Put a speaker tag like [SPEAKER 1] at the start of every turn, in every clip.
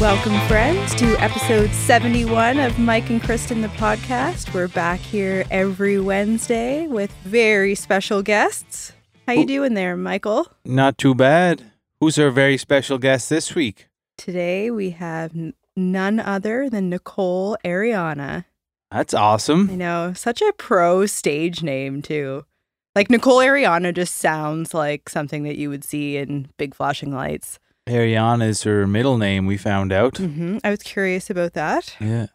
[SPEAKER 1] Welcome, friends, to episode 71 of Mike and Kristen, the podcast. We're back here every Wednesday with very special guests. How you oh. doing there, Michael?
[SPEAKER 2] Not too bad. Who's our very special guest this week?
[SPEAKER 1] Today we have n- none other than Nicole Ariana.
[SPEAKER 2] That's awesome.
[SPEAKER 1] I
[SPEAKER 2] awesome.
[SPEAKER 1] know, such a pro stage name, too. Like Nicole Ariana just sounds like something that you would see in Big Flashing Lights.
[SPEAKER 2] Ariana is her middle name, we found out.
[SPEAKER 1] hmm I was curious about that.
[SPEAKER 2] Yeah.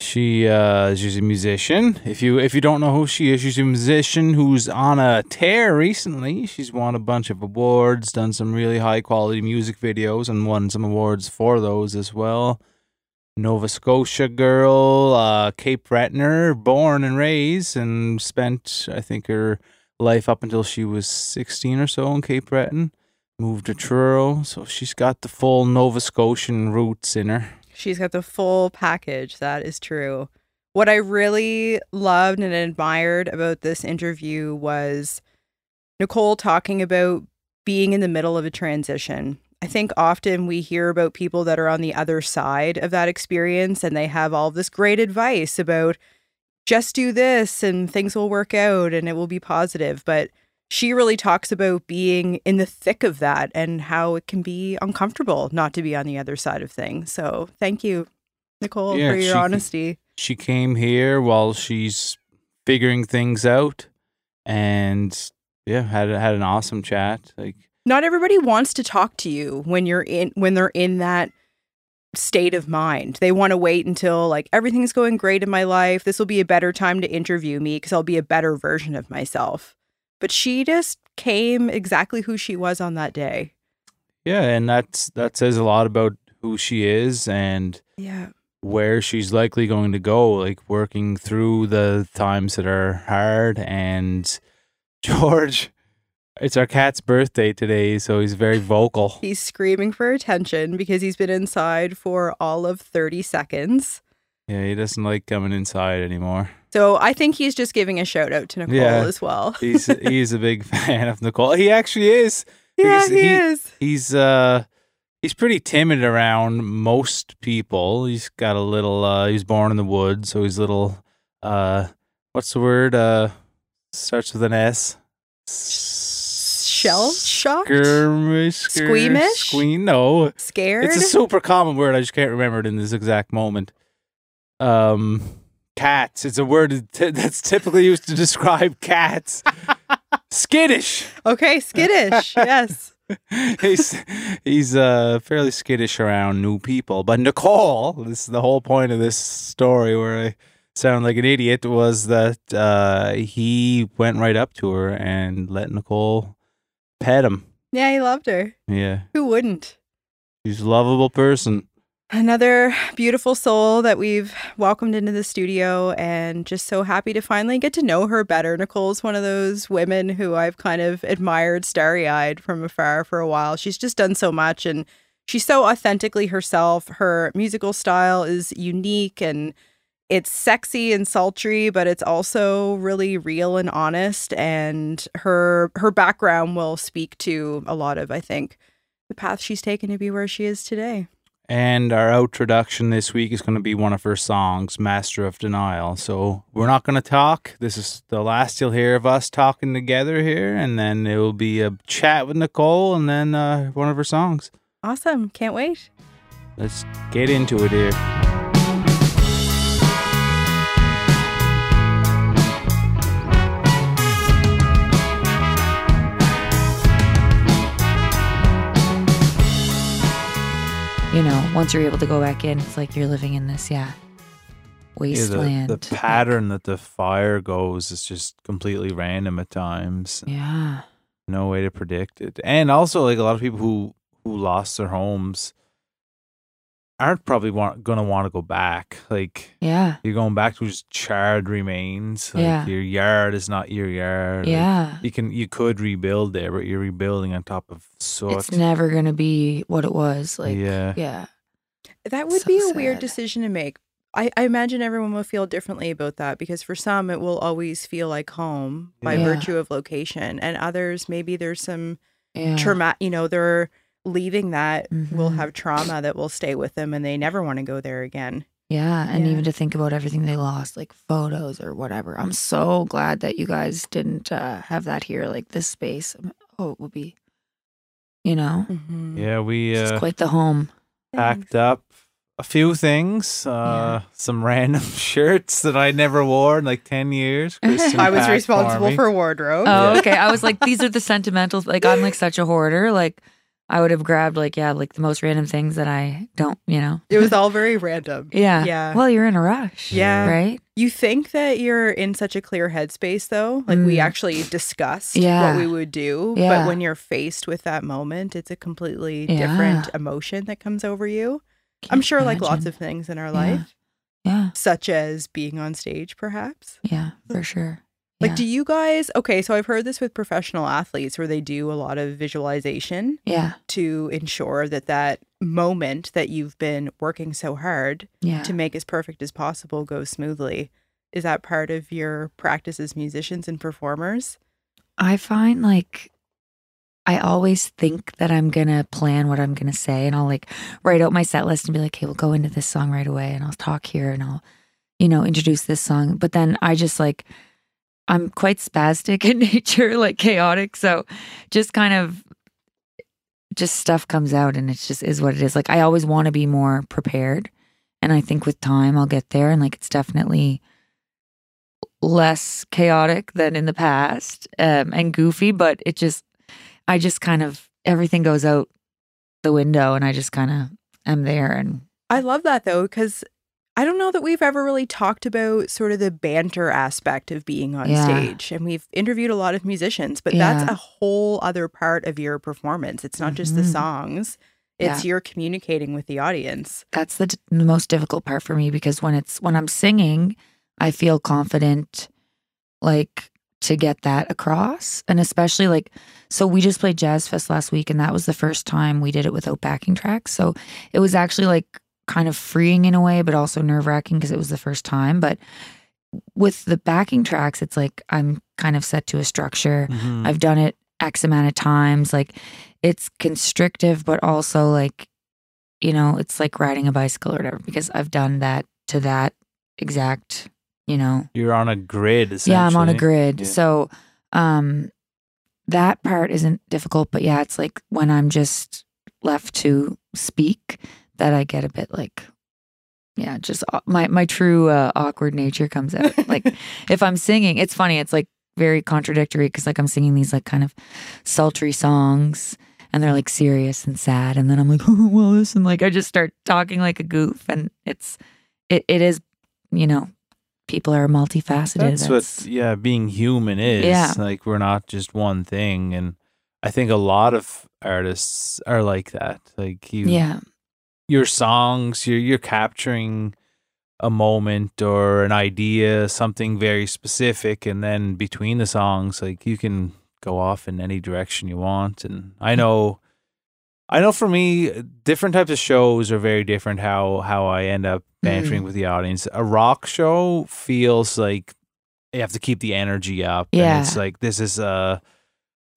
[SPEAKER 2] She uh she's a musician. If you if you don't know who she is, she's a musician who's on a tear recently. She's won a bunch of awards, done some really high quality music videos and won some awards for those as well. Nova Scotia girl, uh Cape Bretoner, born and raised and spent I think her life up until she was 16 or so in Cape Breton. Moved to Truro, so she's got the full Nova Scotian roots in her.
[SPEAKER 1] She's got the full package. That is true. What I really loved and admired about this interview was Nicole talking about being in the middle of a transition. I think often we hear about people that are on the other side of that experience and they have all this great advice about just do this and things will work out and it will be positive. But she really talks about being in the thick of that and how it can be uncomfortable not to be on the other side of things. So thank you, Nicole,
[SPEAKER 2] Yeah,
[SPEAKER 1] for your
[SPEAKER 2] she-
[SPEAKER 1] honesty.
[SPEAKER 2] she came here while she's figuring things out and yeah had had an awesome chat like
[SPEAKER 1] Not everybody wants to talk to you when you're in when they're in that state of mind. They want to wait until like everything's going great in my life. This will be a better time to interview me because I'll be a better version of myself. But she just came exactly who she was on that day.
[SPEAKER 2] yeah and that's that says a lot about who she is and
[SPEAKER 1] Yeah.
[SPEAKER 2] where she's likely going to go like working through the times that are hard and george it's our cat's birthday today so he's very vocal
[SPEAKER 1] He's screaming for attention because he's been inside for all of 30 seconds.
[SPEAKER 2] Yeah he doesn't like coming inside anymore
[SPEAKER 1] So I think he's just giving a shout out to Nicole
[SPEAKER 2] Yeah.
[SPEAKER 1] as well.
[SPEAKER 2] he's he's a big fan of nicole he actually is
[SPEAKER 1] yeah, he,
[SPEAKER 2] he-
[SPEAKER 1] is.
[SPEAKER 2] he's uh he's pretty timid around most people he's got a little uh he's born in the woods so he's a little uh what's the word uh starts with an s
[SPEAKER 1] Shell shocked?
[SPEAKER 2] skirmish skir-
[SPEAKER 1] Squeamish?
[SPEAKER 2] squeam no
[SPEAKER 1] Scared?
[SPEAKER 2] it's a super common word i just can't remember it in this exact moment um cats it's a word that's typically used to describe cats skittish
[SPEAKER 1] okay, skittish. yes.
[SPEAKER 2] he's he's uh fairly skittish around new people. But Nicole, this is the whole point of this story where I sound like an idiot was that uh he went right up to her and let Nicole pet him.
[SPEAKER 1] Yeah, he loved her.
[SPEAKER 2] Yeah.
[SPEAKER 1] Who wouldn't?
[SPEAKER 2] She's a lovable person.
[SPEAKER 1] Another beautiful soul that we've welcomed into the studio and just so happy to finally get to know her better. Nicole's one of those women who I've kind of admired starry eyed from afar for a while. She's just done so much and she's so authentically herself. Her musical style is unique and it's sexy and sultry, but it's also really real and honest. And her her background will speak to a lot of, I think, the path she's taken to be where she is today.
[SPEAKER 2] And our introduction this week is going to be one of her songs, Master of Denial. So we're not going to talk. This is the last you'll hear of us talking together here. And then it will be a chat with Nicole and then uh, one of her songs.
[SPEAKER 1] Awesome. Can't wait.
[SPEAKER 2] Let's get into it here.
[SPEAKER 3] You know, once you're able to go back in, it's like you're living in this, yeah,
[SPEAKER 2] Yeah,
[SPEAKER 3] wasteland.
[SPEAKER 2] the, the pattern that the fire goes is just completely random at times.
[SPEAKER 3] Yeah.
[SPEAKER 2] No way to predict it. And also, like a lot of people who who lost their homes, aren't probably want, gonna want to go back. Like
[SPEAKER 3] Yeah.
[SPEAKER 2] you're going back to just charred remains. Like
[SPEAKER 3] Yeah.
[SPEAKER 2] your yard is not your yard. Like,
[SPEAKER 3] Yeah.
[SPEAKER 2] you can you could rebuild there, but you're rebuilding on top of soot.
[SPEAKER 3] It's never gonna be what it was. Like
[SPEAKER 2] yeah.
[SPEAKER 3] yeah.
[SPEAKER 1] That would
[SPEAKER 3] So
[SPEAKER 1] be a weird decision to make. I, I imagine everyone will feel differently about that because for some it will always feel like home by
[SPEAKER 3] Yeah.
[SPEAKER 1] virtue of location, and others maybe there's some
[SPEAKER 3] Yeah.
[SPEAKER 1] trauma. You know, they're leaving that will
[SPEAKER 3] Mhm.
[SPEAKER 1] have trauma that will stay with them, and they never want to go there again.
[SPEAKER 3] Yeah, and
[SPEAKER 1] Yeah.
[SPEAKER 3] even to think about everything they lost, like photos or whatever. I'm so glad that you guys didn't uh, have that here, like this space. Oh, it would be, you know,
[SPEAKER 1] Mm-hmm.
[SPEAKER 2] Yeah, we
[SPEAKER 3] it's
[SPEAKER 2] uh,
[SPEAKER 3] quite the home.
[SPEAKER 2] packed up a few things. Uh, Some random shirts that I never wore in like ten years.
[SPEAKER 1] I was responsible
[SPEAKER 2] me.
[SPEAKER 1] for wardrobe.
[SPEAKER 3] Oh,
[SPEAKER 2] Yeah.
[SPEAKER 3] okay. I was like, these are the sentimentals. Like, I'm like such a hoarder. Like, I would have grabbed like, yeah, like the most random things that I don't, you know.
[SPEAKER 1] It was all very random.
[SPEAKER 3] Yeah.
[SPEAKER 1] Yeah.
[SPEAKER 3] Well, you're in a rush.
[SPEAKER 1] Yeah.
[SPEAKER 3] Right.
[SPEAKER 1] You think that you're in such a clear headspace, though? Like we
[SPEAKER 3] Mm.
[SPEAKER 1] actually discussed
[SPEAKER 3] Yeah.
[SPEAKER 1] what we would do.
[SPEAKER 3] Yeah.
[SPEAKER 1] But when you're faced with that moment, it's a completely
[SPEAKER 3] Yeah.
[SPEAKER 1] different emotion that comes over you. I'm
[SPEAKER 3] Can't
[SPEAKER 1] sure, like lots of things in our life,
[SPEAKER 3] Yeah.
[SPEAKER 1] such as being on stage, perhaps.
[SPEAKER 3] Yeah. For sure.
[SPEAKER 1] Like,
[SPEAKER 3] yeah.
[SPEAKER 1] do you guys, okay, so I've heard this with professional athletes where they do a lot of visualization
[SPEAKER 3] yeah.
[SPEAKER 1] to ensure that that moment that you've been working so hard
[SPEAKER 3] Yeah.
[SPEAKER 1] to make as perfect as possible goes smoothly. Is that part of your practice as musicians and performers?
[SPEAKER 3] I find like I always think that I'm gonna plan what I'm gonna say, and I'll like write out my set list and be like, "Okay, we'll go into this song right away, and I'll talk here, and I'll, you know, introduce this song." But then I just like I'm quite spastic in nature, like chaotic, so just kind of just stuff comes out, and it just is what it is. Like I always want to be more prepared, and I think with time I'll get there, and like it's definitely less chaotic than in the past um, and goofy, but it just, I just kind of, everything goes out the window and I just kind of am there. And
[SPEAKER 1] I love that though, because I don't know that we've ever really talked about sort of the banter aspect of being on
[SPEAKER 3] Yeah.
[SPEAKER 1] stage. And we've interviewed a lot of musicians, but
[SPEAKER 3] Yeah.
[SPEAKER 1] that's a whole other part of your performance. It's not just the
[SPEAKER 3] Mhm.
[SPEAKER 1] songs, it's you're communicating with the audience.
[SPEAKER 3] that's the, the most difficult part for me because when it's, when I'm singing, I feel confident, like, to get that across. And especially like, so we just played Jazz Fest last week, and that was the first time we did it without backing tracks. So it was actually like kind of freeing in a way, but also nerve wracking because it was the first time. But with the backing tracks, it's like I'm kind of set to a structure.
[SPEAKER 2] Mhm.
[SPEAKER 3] I've done it X amount of times. Like it's constrictive, but also like, you know, it's like riding a bicycle or whatever because I've done that to that exact, you know,
[SPEAKER 2] You're on a grid.
[SPEAKER 3] yeah, I'm on a grid.
[SPEAKER 2] Yeah.
[SPEAKER 3] So, um, that part isn't difficult, but yeah, it's like when I'm just left to speak that I get a bit like, yeah, just my my true uh, awkward nature comes out. like if I'm singing, it's funny. It's like very contradictory because like I'm singing these like kind of sultry songs. And they're like serious and sad, and then I'm like, oh, well, listen, like I just start talking like a goof, and it's, it, it is, you know, people are multifaceted.
[SPEAKER 2] That's, what yeah, being human is.
[SPEAKER 3] Yeah.
[SPEAKER 2] Like we're not just one thing and I think a lot of artists are like that. Like you
[SPEAKER 3] yeah,
[SPEAKER 2] your songs, you're you're capturing a moment or an idea, something very specific, and then between the songs, like you can go off in any direction you want. And I hmm. know, I know for me, different types of shows are very different. How how I end up bantering hmm. with the audience. A rock show feels like you have to keep the energy up.
[SPEAKER 3] Yeah.
[SPEAKER 2] and it's like this is a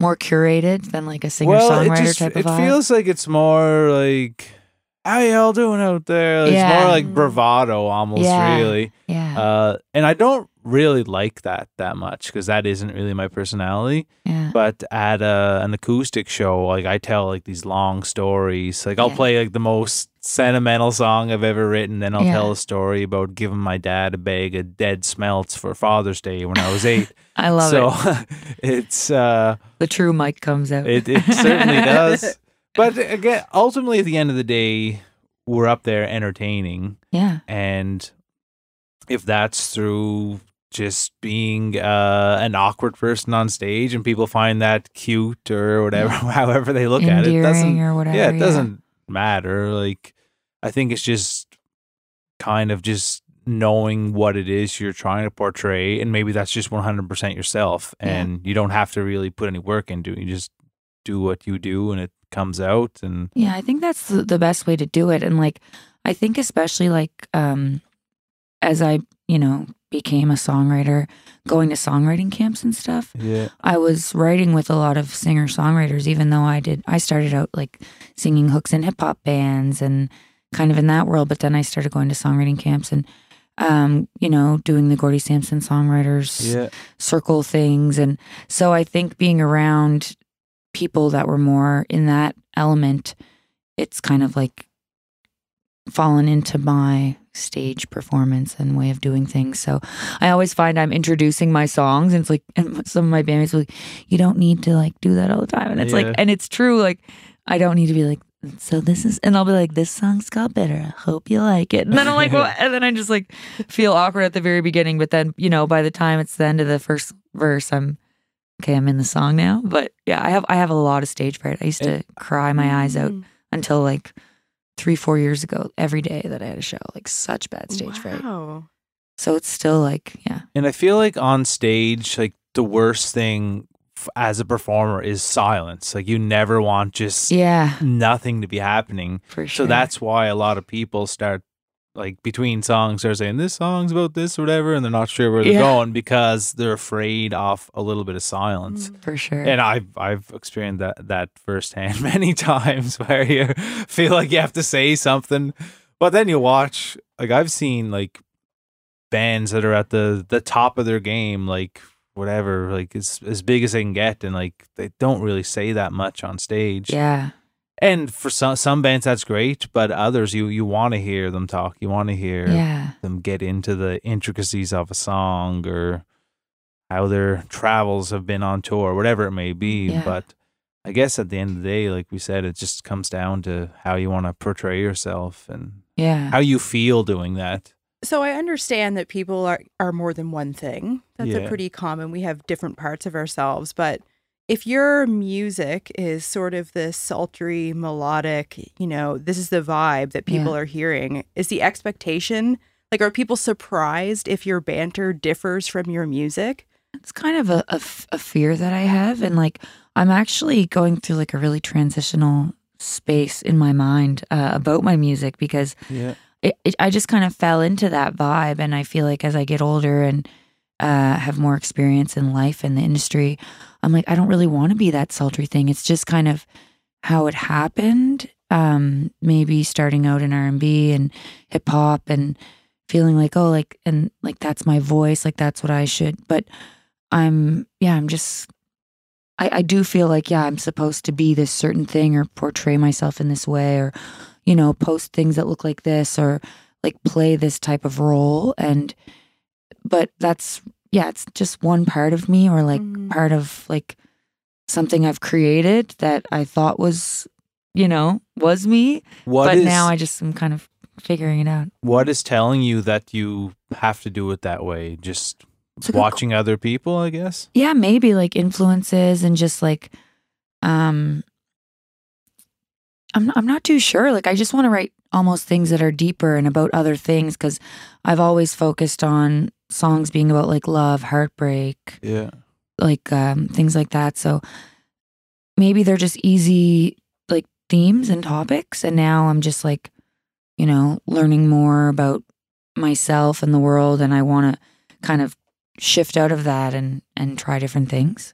[SPEAKER 3] more curated than like a singer
[SPEAKER 2] well,
[SPEAKER 3] songwriter
[SPEAKER 2] it
[SPEAKER 3] type of
[SPEAKER 2] it
[SPEAKER 3] vibe.
[SPEAKER 2] feels like it's more like how y'all doing out there? It's
[SPEAKER 3] Yeah.
[SPEAKER 2] more like bravado almost,
[SPEAKER 3] Yeah.
[SPEAKER 2] really.
[SPEAKER 3] yeah,
[SPEAKER 2] Uh, and I don't really like that that much because that isn't really my personality.
[SPEAKER 3] yeah,
[SPEAKER 2] But at a, an acoustic show, like I tell like these long stories. Like I'll
[SPEAKER 3] Yeah.
[SPEAKER 2] play like the most sentimental song I've ever written, then I'll
[SPEAKER 3] Yeah.
[SPEAKER 2] tell a story about giving my dad a bag of dead smelts for Father's Day when I was eight.
[SPEAKER 3] I love
[SPEAKER 2] so
[SPEAKER 3] it.
[SPEAKER 2] it's uh
[SPEAKER 3] The true Mike comes out.
[SPEAKER 2] it, it certainly does. But again, ultimately, at the end of the day, we're up there entertaining.
[SPEAKER 3] yeah,
[SPEAKER 2] And if that's through just being uh, an awkward person on stage and people find that cute or whatever, however they look at it, doesn't,
[SPEAKER 3] or whatever.
[SPEAKER 2] yeah, it doesn't matter. Like, I think it's just kind of just knowing what it is you're trying to portray, and maybe that's just 100% yourself,
[SPEAKER 3] Yeah.
[SPEAKER 2] and you don't have to really put any work into it. You just do what you do, and it comes out, and
[SPEAKER 3] Yeah, I think that's the, best way to do it. And like, I think especially like, um, as I, you know, became a songwriter, going to songwriting camps and stuff,
[SPEAKER 2] yeah,
[SPEAKER 3] I was writing with a lot of singer songwriters, even though I did, I started out like singing hooks in hip hop bands and kind of in that world. But then I started going to songwriting camps and, um, you know, doing the Gordie Sampson songwriters
[SPEAKER 2] yeah,
[SPEAKER 3] circle things. And so I think being around people that were more in that element, it's kind of like fallen into my stage performance and way of doing things. So I always find I'm introducing my songs and it's like and some of my bandmates will like, you don't need to like do that all the time. And it's
[SPEAKER 2] Yeah.
[SPEAKER 3] like and it's true, like I don't need to be like so this is and I'll be like, this song's got better. I hope you like it. And then I'm like, well And then I just like feel awkward at the very beginning, but then, you know, by the time it's the end of the first verse, I'm okay, I'm in the song now. But yeah, I have I have a lot of stage fright. I used to cry my eyes out
[SPEAKER 1] Mm.
[SPEAKER 3] until like three, four years ago, every day that I had a show. Like such bad stage fright. So it's still like, yeah.
[SPEAKER 2] and I feel like on stage, like the worst thing as a performer is silence. Like you never want just
[SPEAKER 3] Yeah,
[SPEAKER 2] nothing to be happening.
[SPEAKER 3] for sure.
[SPEAKER 2] So that's why a lot of people start like between songs they're saying this song's about this or whatever and they're not sure where they're
[SPEAKER 3] Yeah.
[SPEAKER 2] going because they're afraid of a little bit of silence.
[SPEAKER 3] Mm, for sure.
[SPEAKER 2] And I've I've experienced that that firsthand many times where you feel like you have to say something, but then you watch like I've seen like bands that are at the the top of their game, like whatever, like as as big as they can get, and like they don't really say that much on stage.
[SPEAKER 3] yeah.
[SPEAKER 2] And for some some bands that's great, but others you you want to hear them talk, you want to hear
[SPEAKER 3] Yeah.
[SPEAKER 2] them get into the intricacies of a song or how their travels have been on tour, whatever it may be.
[SPEAKER 3] Yeah.
[SPEAKER 2] But I guess at the end of the day, like we said, it just comes down to how you want to portray yourself and
[SPEAKER 3] Yeah.
[SPEAKER 2] how you feel doing that.
[SPEAKER 1] So I understand that people are, are more than one thing. That's a pretty common. We have different parts of ourselves, but if your music is sort of this sultry, melodic, you know, this is the vibe that people are hearing, is the expectation like are people surprised if your banter differs from your music?
[SPEAKER 3] It's kind of a, a f- a fear that I have. And like, I'm actually going through like a really transitional space in my mind uh, about my music because
[SPEAKER 2] Yeah.
[SPEAKER 3] it, it, I just kind of fell into that vibe. And I feel like as I get older and uh, have more experience in life and the industry, I'm like, I don't really want to be that sultry thing. It's just kind of how it happened. Um, maybe starting out in R&B and hip hop and feeling like, oh, like, and like, that's my voice. Like, that's what I should. But I'm, yeah, I'm just, I, I do feel like, yeah, I'm supposed to be this certain thing or portray myself in this way or, you know, post things that look like this or like play this type of role. And, but that's, yeah, it's just one part of me or like
[SPEAKER 1] Mm.
[SPEAKER 3] part of like something I've created that I thought was, you know, was me.
[SPEAKER 2] What
[SPEAKER 3] but
[SPEAKER 2] is-
[SPEAKER 3] now I just am kind of figuring it out.
[SPEAKER 2] what is telling you that you have to do it that way? Just
[SPEAKER 3] It's a
[SPEAKER 2] watching other people, I guess.
[SPEAKER 3] yeah maybe like influences and just like um i'm not, I'm not too sure like i just want to write almost things that are deeper and about other things cuz i've always focused on songs being about like love heartbreak
[SPEAKER 2] Yeah.
[SPEAKER 3] like um things like that so maybe they're just easy like themes and topics and now i'm just like you know learning more about myself and the world and i want to kind of shift out of that and and try different things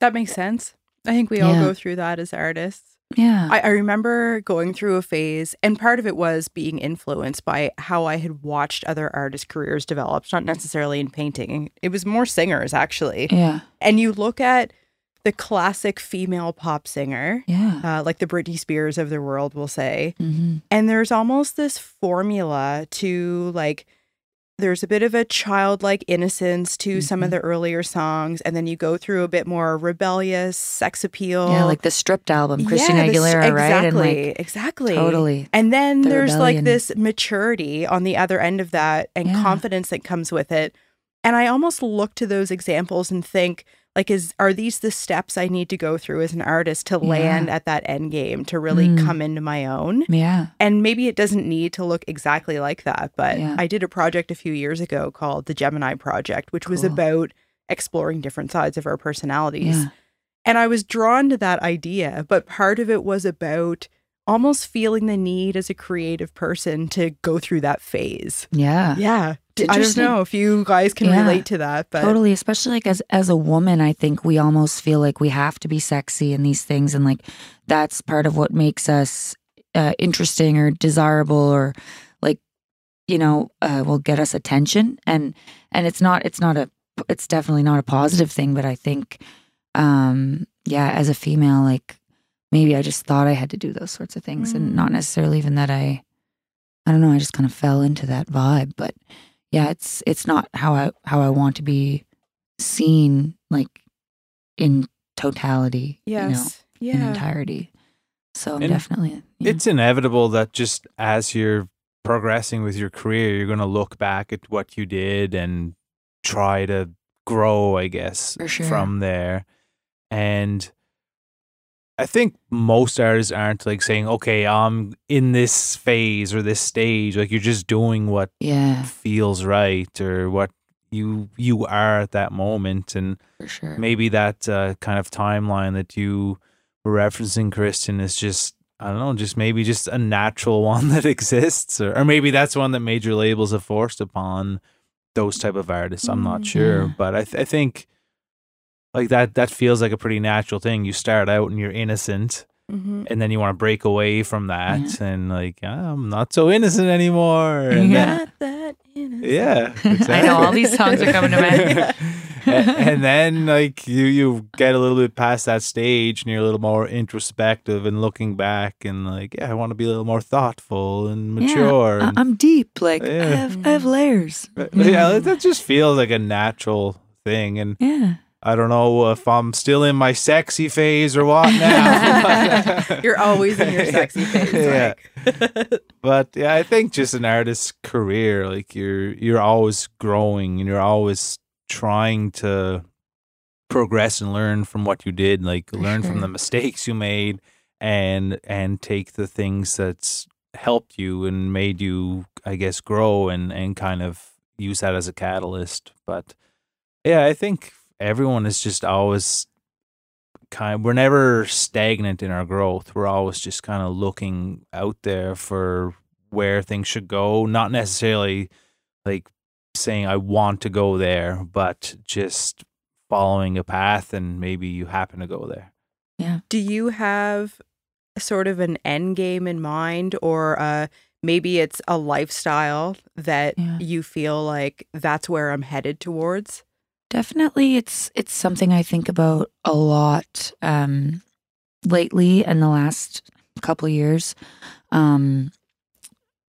[SPEAKER 1] That makes sense. I think we all go through that as artists.
[SPEAKER 3] Yeah
[SPEAKER 1] I, I remember going through a phase, and part of it was being influenced by how I had watched other artists' careers develop, not necessarily in painting. It was more singers, actually.
[SPEAKER 3] yeah
[SPEAKER 1] And you look at the classic female pop singer,
[SPEAKER 3] yeah
[SPEAKER 1] uh, like the Britney Spears of the world, will say,
[SPEAKER 3] hmm
[SPEAKER 1] and there's almost this formula to like, there's a bit of a childlike innocence to some of
[SPEAKER 3] Mhm.
[SPEAKER 1] the earlier songs, and then you go through a bit more rebellious sex appeal.
[SPEAKER 3] yeah like the stripped album christina
[SPEAKER 1] Yeah, this-
[SPEAKER 3] aguilera right and
[SPEAKER 1] Exactly,
[SPEAKER 3] like
[SPEAKER 1] exactly.
[SPEAKER 3] totally
[SPEAKER 1] And then
[SPEAKER 3] the
[SPEAKER 1] there's
[SPEAKER 3] rebellion.
[SPEAKER 1] like this maturity on the other end of that and
[SPEAKER 3] Yeah.
[SPEAKER 1] confidence that comes with it. And I almost look to those examples and think, like is are these the steps I need to go through as an artist to
[SPEAKER 3] Yeah.
[SPEAKER 1] land at that end game to really
[SPEAKER 3] Mm.
[SPEAKER 1] come into my own?
[SPEAKER 3] Yeah.
[SPEAKER 1] And maybe it doesn't need to look exactly like that, but
[SPEAKER 3] Yeah.
[SPEAKER 1] I did a project a few years ago called the Gemini Project, which was about exploring different sides of our personalities.
[SPEAKER 3] Yeah.
[SPEAKER 1] And I was drawn to that idea, but part of it was about almost feeling the need as a creative person to go through that phase.
[SPEAKER 3] Yeah.
[SPEAKER 1] Yeah. I don't know if you guys can
[SPEAKER 3] Yeah.
[SPEAKER 1] relate to that, but
[SPEAKER 3] Totally, especially like as as a woman, I think we almost feel like we have to be sexy in these things, and like that's part of what makes us uh, interesting or desirable, or like you know, uh, will get us attention. And and it's not it's not a it's definitely not a positive thing, but I think, um, yeah, as a female, like maybe I just thought I had to do those sorts of things, and not
[SPEAKER 1] Mm.
[SPEAKER 3] necessarily even that I, I don't know, I just kind of fell into that vibe, but yeah it's it's not how i how i want to be seen like in totality
[SPEAKER 1] yes.
[SPEAKER 3] you know in entirety so
[SPEAKER 2] And
[SPEAKER 3] definitely yeah.
[SPEAKER 2] It's inevitable that just as you're progressing with your career, you're going to look back at what you did and try to grow, I guess,
[SPEAKER 3] sure.
[SPEAKER 2] from there. And I think most artists aren't like saying, okay, I'm in this phase or this stage. Like you're just doing what
[SPEAKER 3] yeah
[SPEAKER 2] feels right or what you you are at that moment and
[SPEAKER 3] for sure
[SPEAKER 2] maybe that uh, kind of timeline that you were referencing, Kristen, is just I don't know, just maybe just a natural one that exists, or, or maybe that's one that major labels have forced upon those type of artists. I'm not
[SPEAKER 1] Mm,
[SPEAKER 2] sure,
[SPEAKER 3] yeah.
[SPEAKER 2] but I th- I think like that that feels like a pretty natural thing. You start out and you're innocent,
[SPEAKER 1] Mhm.
[SPEAKER 2] and then you want to break away from that, and like "Ah, I'm not so innocent anymore. And
[SPEAKER 3] Yeah.
[SPEAKER 2] then-
[SPEAKER 1] that innocent.
[SPEAKER 2] yeah,
[SPEAKER 3] I know, all these songs are coming to mind.
[SPEAKER 2] and, and then like you you get a little bit past that stage and you're a little more introspective and looking back and like yeah I want to be a little more thoughtful and mature.
[SPEAKER 3] yeah, I-
[SPEAKER 2] and,
[SPEAKER 3] i'm deep like I, have, I have layers
[SPEAKER 2] But, yeah, that just feels like a natural thing and
[SPEAKER 3] yeah
[SPEAKER 2] I don't know if I'm still in my sexy phase or what now.
[SPEAKER 1] You're always in your sexy phase.
[SPEAKER 2] Yeah.
[SPEAKER 1] Like.
[SPEAKER 2] but yeah, I think just an artist's career, like you're you're always growing and you're always trying to progress and learn from what you did, like learn from the mistakes you made and and take the things that's helped you and made you, I guess, grow and and kind of use that as a catalyst. But yeah, I think everyone is just always kind we're never stagnant in our growth. We're always just kind of looking out there for where things should go, not necessarily like saying I want to go there, but just following a path and maybe you happen to go there. Yeah.
[SPEAKER 1] Do you have sort of an end game in mind, or uh, maybe it's a lifestyle that
[SPEAKER 3] Yeah.
[SPEAKER 1] you feel like that's where I'm headed towards?
[SPEAKER 3] Definitely, it's it's something I think about a lot um, lately in the last couple years. Um,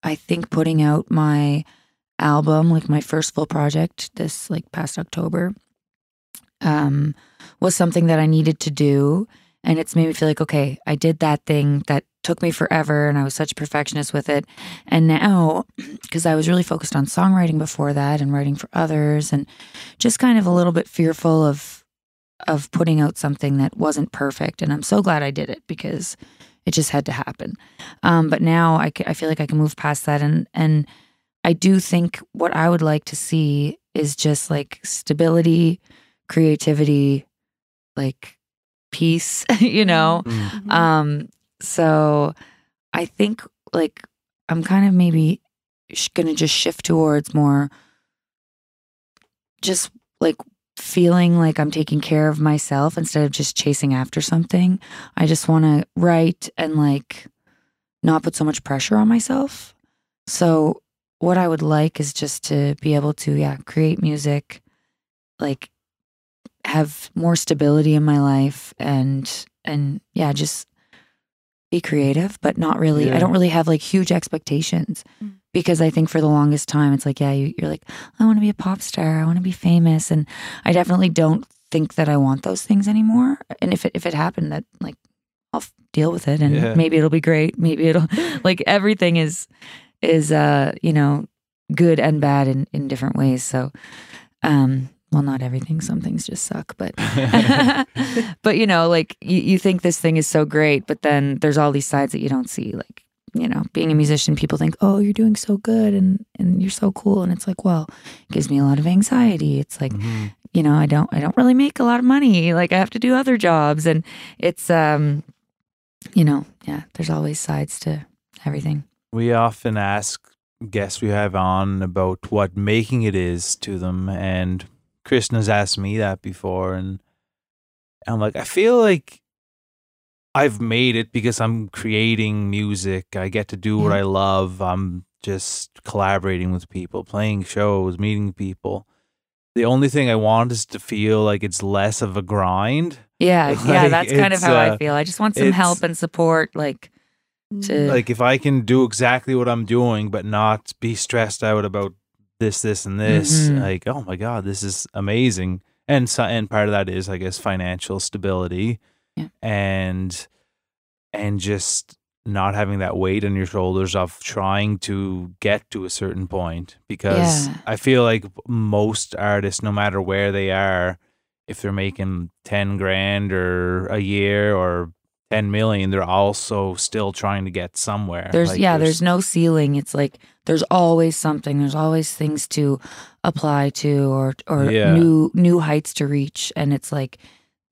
[SPEAKER 3] I think putting out my album, like my first full project, this like past October, um, was something that I needed to do, and it's made me feel like okay, I did that thing that took me forever, and I was such a perfectionist with it, and now because I was really focused on songwriting before that and writing for others and just kind of a little bit fearful of of putting out something that wasn't perfect and i'm so glad i did it because it just had to happen. Um, but now I, I feel like i can move past that and and i do think what i would like to see is just like stability creativity like peace you know?
[SPEAKER 1] Mm-hmm.
[SPEAKER 3] um, so I think like I'm kind of maybe sh- gonna just shift towards more just like feeling like I'm taking care of myself instead of just chasing after something. I just want to write and like not put so much pressure on myself. So what I would like is just to be able to yeah, create music like have more stability in my life and and yeah, just be creative, but not really.
[SPEAKER 2] Yeah.
[SPEAKER 3] I don't really have like huge expectations
[SPEAKER 1] Mm.
[SPEAKER 3] because I think for the longest time it's like, yeah, you, you're like, I want to be a pop star, I want to be famous, and I definitely don't think that I want those things anymore. And if it if it happened, that like I'll f- deal with it, and
[SPEAKER 2] Yeah.
[SPEAKER 3] maybe it'll be great. Maybe it'll like everything is is uh you know good and bad in in different ways. So um well, not everything. Some things just suck, but but you know, like you, you think this thing is so great, but then there's all these sides that you don't see. Like you know, being a musician, people think, oh, you're doing so good and and you're so cool, and it's like, well, it gives me a lot of anxiety. It's like
[SPEAKER 2] Mhm.
[SPEAKER 3] you know, I don't I don't really make a lot of money. Like I have to do other jobs, and it's um, you know, yeah. There's always sides to everything.
[SPEAKER 2] We often ask guests we have on about what making it is to them, and Kristen has asked me that before, and I'm like, I feel like I've made it because I'm creating music. I get to do what. I love. I'm just collaborating with people, playing shows, meeting people. The only thing I want is to feel like it's less of a grind.
[SPEAKER 3] Yeah, yeah. That's kind of how
[SPEAKER 2] uh,
[SPEAKER 3] I feel. I just want some help and support, like to
[SPEAKER 2] like if I can do exactly what I'm doing, but not be stressed out about this, this, and this,
[SPEAKER 3] Mhm.
[SPEAKER 2] like oh my god, this is amazing. And so, and part of that is, I guess, financial stability,
[SPEAKER 3] Yeah.
[SPEAKER 2] and and just not having that weight on your shoulders of trying to get to a certain point. Because
[SPEAKER 3] Yeah.
[SPEAKER 2] I feel like most artists, no matter where they are, if they're making ten grand or a year or 10 million they're also still trying to get somewhere
[SPEAKER 3] There's
[SPEAKER 2] Like,
[SPEAKER 3] yeah, there's no ceiling. It's like there's always something. There's always things to apply to or or
[SPEAKER 2] Yeah.
[SPEAKER 3] new new heights to reach and it's like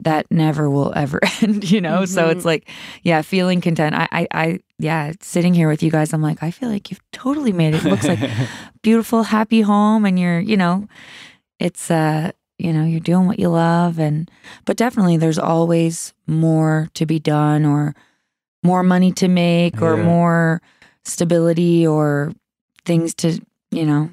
[SPEAKER 3] that never will ever end, you know? So
[SPEAKER 1] Mhm.
[SPEAKER 3] it's like yeah, feeling content. I I I yeah, sitting here with you guys, I'm like I feel like you've totally made it. It looks like beautiful happy home and you're, you know, it's uh you know, you're doing what you love and but definitely there's always more to be done or more money to make or
[SPEAKER 2] Yeah.
[SPEAKER 3] more stability or things to, you know,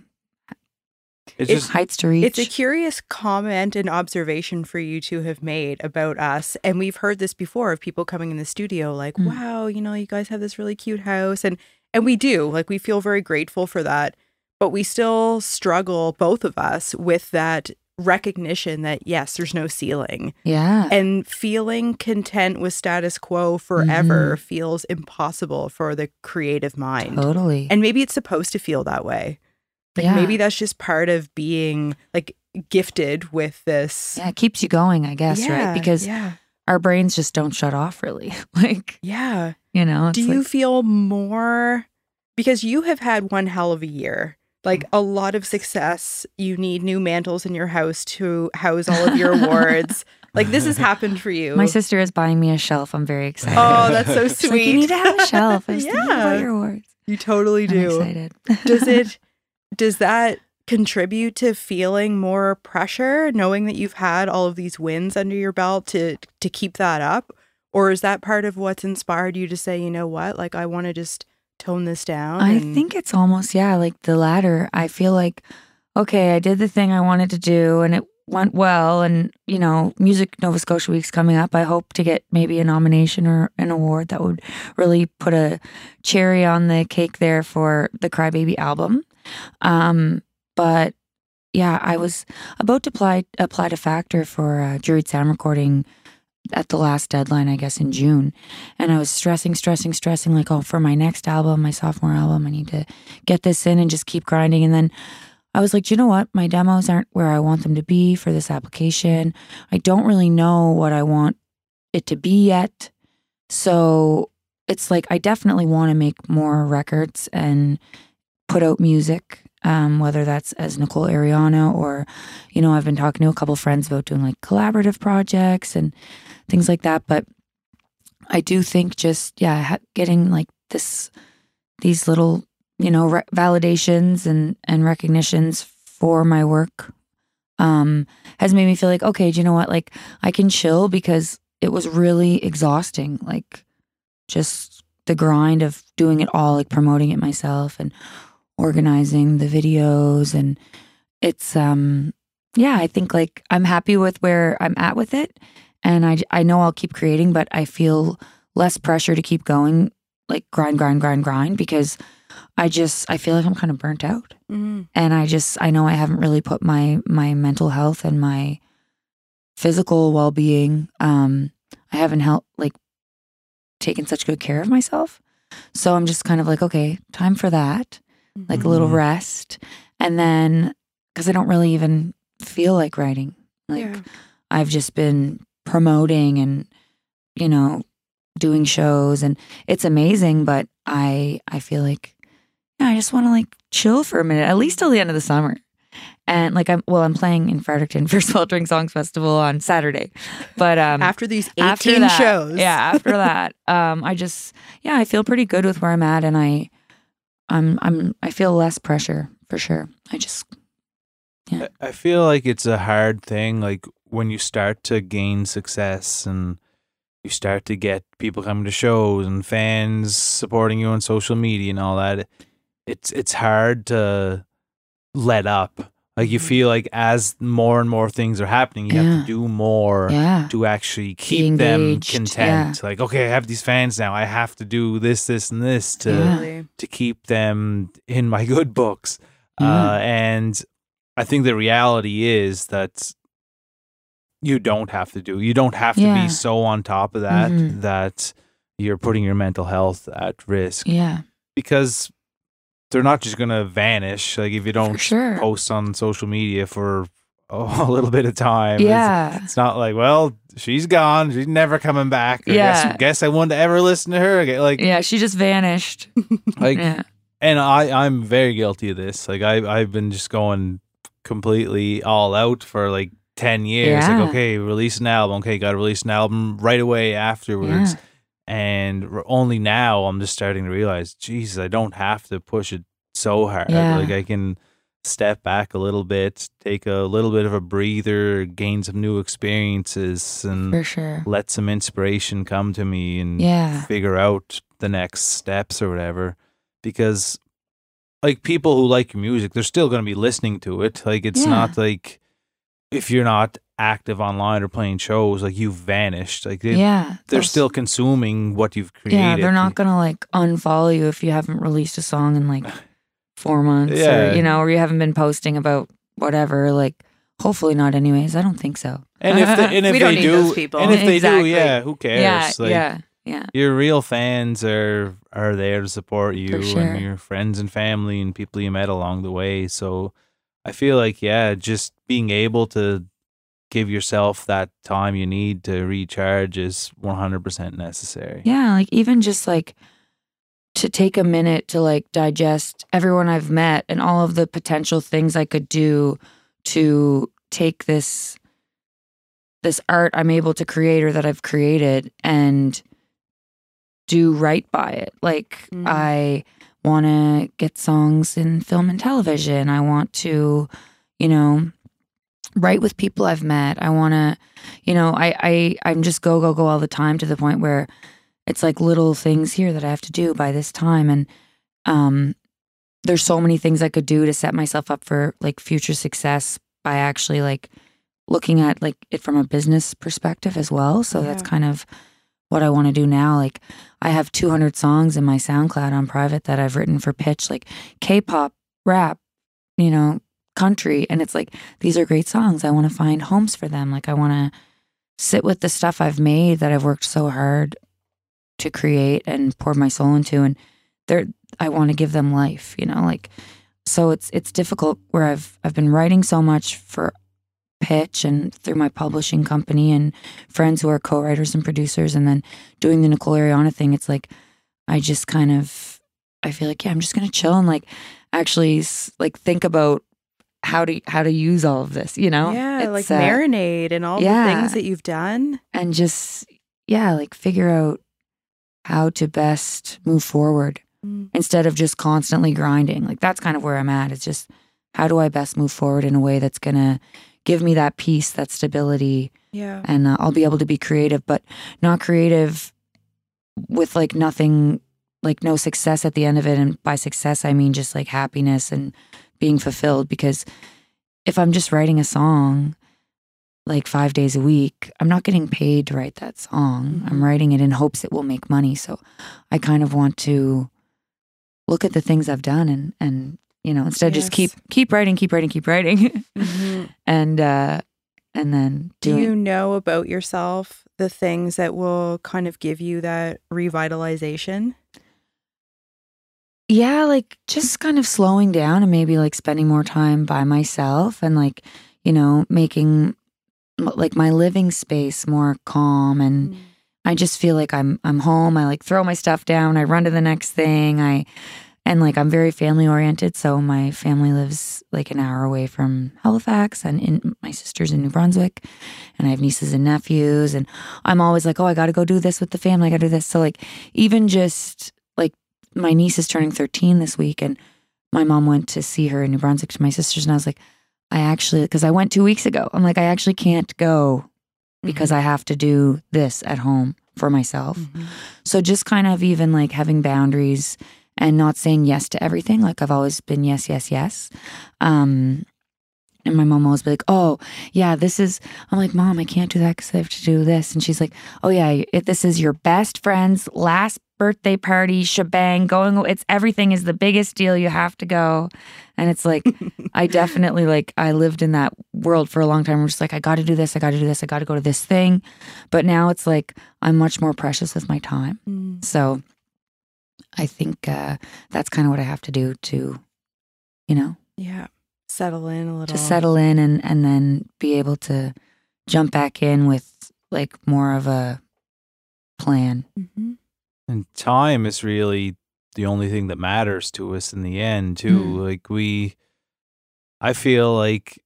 [SPEAKER 2] it's
[SPEAKER 1] It's-
[SPEAKER 2] just
[SPEAKER 3] heights to reach.
[SPEAKER 1] It's a curious comment and observation for you to have made about us. And we've heard this before of people coming in the studio like,
[SPEAKER 3] Mm.
[SPEAKER 1] wow, you know, you guys have this really cute house. And and we do. Like we feel very grateful for that. But we still struggle, both of us, with that recognition that yes, there's no ceiling.
[SPEAKER 3] yeah.
[SPEAKER 1] And feeling content with status quo forever
[SPEAKER 3] Mm-hmm.
[SPEAKER 1] feels impossible for the creative mind.
[SPEAKER 3] totally.
[SPEAKER 1] And maybe it's supposed to feel that way. Like
[SPEAKER 3] Yeah.
[SPEAKER 1] maybe that's just part of being like gifted with this.
[SPEAKER 3] yeah, it keeps you going, I guess,
[SPEAKER 1] Yeah,
[SPEAKER 3] right? Because
[SPEAKER 1] yeah,
[SPEAKER 3] our brains just don't shut off really. like,
[SPEAKER 1] yeah.
[SPEAKER 3] you know,
[SPEAKER 1] Do you
[SPEAKER 3] like-
[SPEAKER 1] feel more because you have had one hell of a year? Like a lot of success. You need new mantles in your house to house all of your awards. like this has happened for you.
[SPEAKER 3] my sister is buying me a shelf. I'm very oh, excited.
[SPEAKER 1] Oh, that's so
[SPEAKER 3] sweet. like, you need to have a shelf. I was thinking
[SPEAKER 1] Yeah.
[SPEAKER 3] about your awards.
[SPEAKER 1] you totally
[SPEAKER 3] I'm
[SPEAKER 1] do.
[SPEAKER 3] excited.
[SPEAKER 1] does it does that contribute to feeling more pressure knowing that you've had all of these wins under your belt to to keep that up or is that part of what's inspired you to say you know what like i want to just tone this down
[SPEAKER 3] I
[SPEAKER 1] and-
[SPEAKER 3] think it's almost yeah, like the latter. I feel like okay, I did the thing I wanted to do and it went well and you know, Music Nova Scotia Week's coming up. I hope to get maybe a nomination or an award that would really put a cherry on the cake there for the Crybaby album. Um but yeah, I was about to apply apply to Factor for a juried sound recording at the last deadline, I guess in June. And I was stressing, stressing, stressing, like, oh, for my next album, my sophomore album, I need to get this in and just keep grinding. And then I was like, "Do you know what? My demos aren't where I want them to be for this application. I don't really know what I want it to be yet. So it's like I definitely want to make more records and put out music, um, whether that's as Nicole Ariana or, you know, I've been talking to a couple friends about doing like collaborative projects and things like that. But I do think just yeah, getting like this, these little you know re- validations and and recognitions for my work um has made me feel like okay do you know what? Like i can chill because it was really exhausting like just the grind of doing it all like promoting it myself and organizing the videos. And it's um yeah i think like i'm happy with where i'm at with it and i i know i'll keep creating but i feel less pressure to keep going like grind grind grind grind because i just i feel like i'm kind of burnt out
[SPEAKER 1] Mhm.
[SPEAKER 3] and i just i know i haven't really put my my mental health and my physical well-being um i haven't helped like taken such good care of myself so i'm just kind of like okay time for that like a little
[SPEAKER 2] Mhm.
[SPEAKER 3] rest and then because i don't really even feel like writing. Like
[SPEAKER 1] Yeah.
[SPEAKER 3] I've just been promoting and you know doing shows and it's amazing but I I feel like yeah, I just want to like chill for a minute at least till the end of the summer. And like I'm well I'm playing in Fredericton for Sweltering Songs Festival on Saturday. But um
[SPEAKER 1] After these 18
[SPEAKER 3] after that-
[SPEAKER 1] shows.
[SPEAKER 3] Yeah, after that, um, I just yeah, I feel pretty good with where I'm at, and I, I'm I'm I feel less pressure for sure. I just
[SPEAKER 2] I- I feel like it's a hard thing. Like when you start to gain success and you start to get people coming to shows and fans supporting you on social media and all that, it's it's hard to let up. Like you feel like as more and more things are happening, you have to do more
[SPEAKER 3] yeah,
[SPEAKER 2] to actually keep them content. Like, okay, I have these fans now. I have to do this, this, and this to
[SPEAKER 3] Yeah.
[SPEAKER 2] To keep them in my good books.
[SPEAKER 3] Yeah.
[SPEAKER 2] Uh, and I think the reality is that you don't have to do. You don't have to
[SPEAKER 3] Yeah.
[SPEAKER 2] be so on top of that
[SPEAKER 3] Mhm.
[SPEAKER 2] that you're putting your mental health at risk
[SPEAKER 3] yeah,
[SPEAKER 2] because they're not just going to vanish. Like if you don't
[SPEAKER 3] sure.
[SPEAKER 2] post on social media for oh, a little bit of time,
[SPEAKER 3] yeah,
[SPEAKER 2] it's not like, well, she's gone. She's never coming back. I
[SPEAKER 3] Yeah.
[SPEAKER 2] guess, guess I wouldn't ever listen to her again. Like,
[SPEAKER 3] yeah. She just vanished.
[SPEAKER 2] like,
[SPEAKER 3] yeah,
[SPEAKER 2] and I, I'm very guilty of this. Like, I, I've been just going completely all out for like 10 years.
[SPEAKER 3] Yeah.
[SPEAKER 2] Like, okay, release an album. Okay, got to release an album right away afterwards.
[SPEAKER 3] Yeah.
[SPEAKER 2] And only now I'm just starting to realize, Jesus, I don't have to push it so hard.
[SPEAKER 3] Yeah.
[SPEAKER 2] Like, I can step back a little bit, take a little bit of a breather, gain some new experiences, and
[SPEAKER 3] sure.
[SPEAKER 2] let some inspiration come to me and
[SPEAKER 3] Yeah,
[SPEAKER 2] figure out the next steps or whatever. Because, like, people who like music, they're still going to be listening to it. Like, it's
[SPEAKER 3] Yeah.
[SPEAKER 2] not like if you're not active online or playing shows, like, you've vanished. Like, they,
[SPEAKER 3] yeah.
[SPEAKER 2] they're still consuming what you've created.
[SPEAKER 3] Yeah, they're not gonna like unfollow you if you haven't released a song in like four months,
[SPEAKER 2] Yeah.
[SPEAKER 3] or you know, or you haven't been posting about whatever. Like, hopefully not. Anyways, I don't think so.
[SPEAKER 2] And if they, and if
[SPEAKER 1] We
[SPEAKER 2] they
[SPEAKER 1] don't need those people.
[SPEAKER 2] and if they
[SPEAKER 3] Exactly.
[SPEAKER 2] do, yeah, who cares?
[SPEAKER 3] yeah,
[SPEAKER 2] like,
[SPEAKER 3] yeah, yeah.
[SPEAKER 2] Your real fans are are there to support you
[SPEAKER 3] sure.
[SPEAKER 2] and your friends and family and people you met along the way. So I feel like yeah, just being able to give yourself that time you need to recharge is 100% necessary.
[SPEAKER 3] Yeah, like even just like to take a minute to like digest everyone I've met and all of the potential things I could do to take this this art I'm able to create or that I've created and do right by it. Like
[SPEAKER 1] Mm.
[SPEAKER 3] I want to get songs in film and television. I want to, you know, write with people I've met. I want to, you know, I I I'm just go go go all the time to the point where it's like little things here that I have to do by this time and um there's so many things I could do to set myself up for like future success by actually like looking at like it from a business perspective as well. So that's kind of what I want to do now. Like I have 200 songs in my SoundCloud on private that I've written for pitch like K-pop, rap, you know, country and it's like these are great songs. I want to find homes for them. Like I want to sit with the stuff I've made that I've worked so hard to create and pour my soul into and they're I want to give them life, you know, like so it's it's difficult where I've I've been writing so much for pitch and through my publishing company and friends who are co-writers and producers and then doing the Nicole Ariana thing it's like I just kind of I feel like yeah I'm just going to chill and like actually like think about how to how to use all of this, you know?
[SPEAKER 1] Yeah,
[SPEAKER 3] It's,
[SPEAKER 1] like
[SPEAKER 3] uh,
[SPEAKER 1] marinate and all
[SPEAKER 3] yeah.
[SPEAKER 1] the things that you've done.
[SPEAKER 3] and just yeah like figure out how to best move forward
[SPEAKER 1] Mm.
[SPEAKER 3] instead of just constantly grinding like that's kind of where i'm at it's just how do i best move forward in a way that's gonna give me that peace that stability
[SPEAKER 1] Yeah.
[SPEAKER 3] and uh, i'll be able to be creative but not creative with like nothing like no success at the end of it and by success i mean just like happiness and being fulfilled because if i'm just writing a song like five days a week i'm not getting paid to write that song i'm
[SPEAKER 1] Mhm.
[SPEAKER 3] writing it in hopes it will make money so i kind of want to look at the things i've done and and you know instead just keep keep writing keep writing keep writing
[SPEAKER 1] Mhm.
[SPEAKER 3] and uh and then
[SPEAKER 1] Do you know about yourself the things that will kind of give you that revitalization?
[SPEAKER 3] Yeah, like just kind of slowing down and maybe like spending more time by myself and like, you know, making like my living space more calm and I just feel like I'm I'm home. I like throw my stuff down. I run to the next thing. I and like I'm very family oriented. So my family lives like an hour away from Halifax, and in, my sister's in New Brunswick, and I have nieces and nephews. And I'm always like, oh, I got to go do this with the family. I got to do this. So like even just like my niece is turning 13 this week, and my mom went to see her in New Brunswick to my sister's, and I was like, I actually because I went two weeks ago. I'm like, I actually can't go because I have to do this at home for myself.
[SPEAKER 1] Mhm.
[SPEAKER 3] So just kind of even like having boundaries and not saying yes to everything. Like I've always been yes, yes, yes. Um, and my mom always be like, "Oh, yeah, this is." I'm like, "Mom, I can't do that because I have to do this." And she's like, "Oh yeah, it, this is your best friend's last birthday party shebang. Going, it's everything is the biggest deal. You have to go." And it's like, I definitely like I lived in that world for a long time. I'm just like, I got to do this. I got to do this. I got to go to this thing. But now it's like I'm much more precious with my time.
[SPEAKER 1] Mm.
[SPEAKER 3] So I think uh, that's kind of what I have to do to, you know,
[SPEAKER 1] Yeah. Settle in a little.
[SPEAKER 3] to settle in and and then be able to jump back in with like more of a plan.
[SPEAKER 1] Mhm.
[SPEAKER 2] And time is really the only thing that matters to us in the end, too.
[SPEAKER 3] Mm.
[SPEAKER 2] Like we, I feel like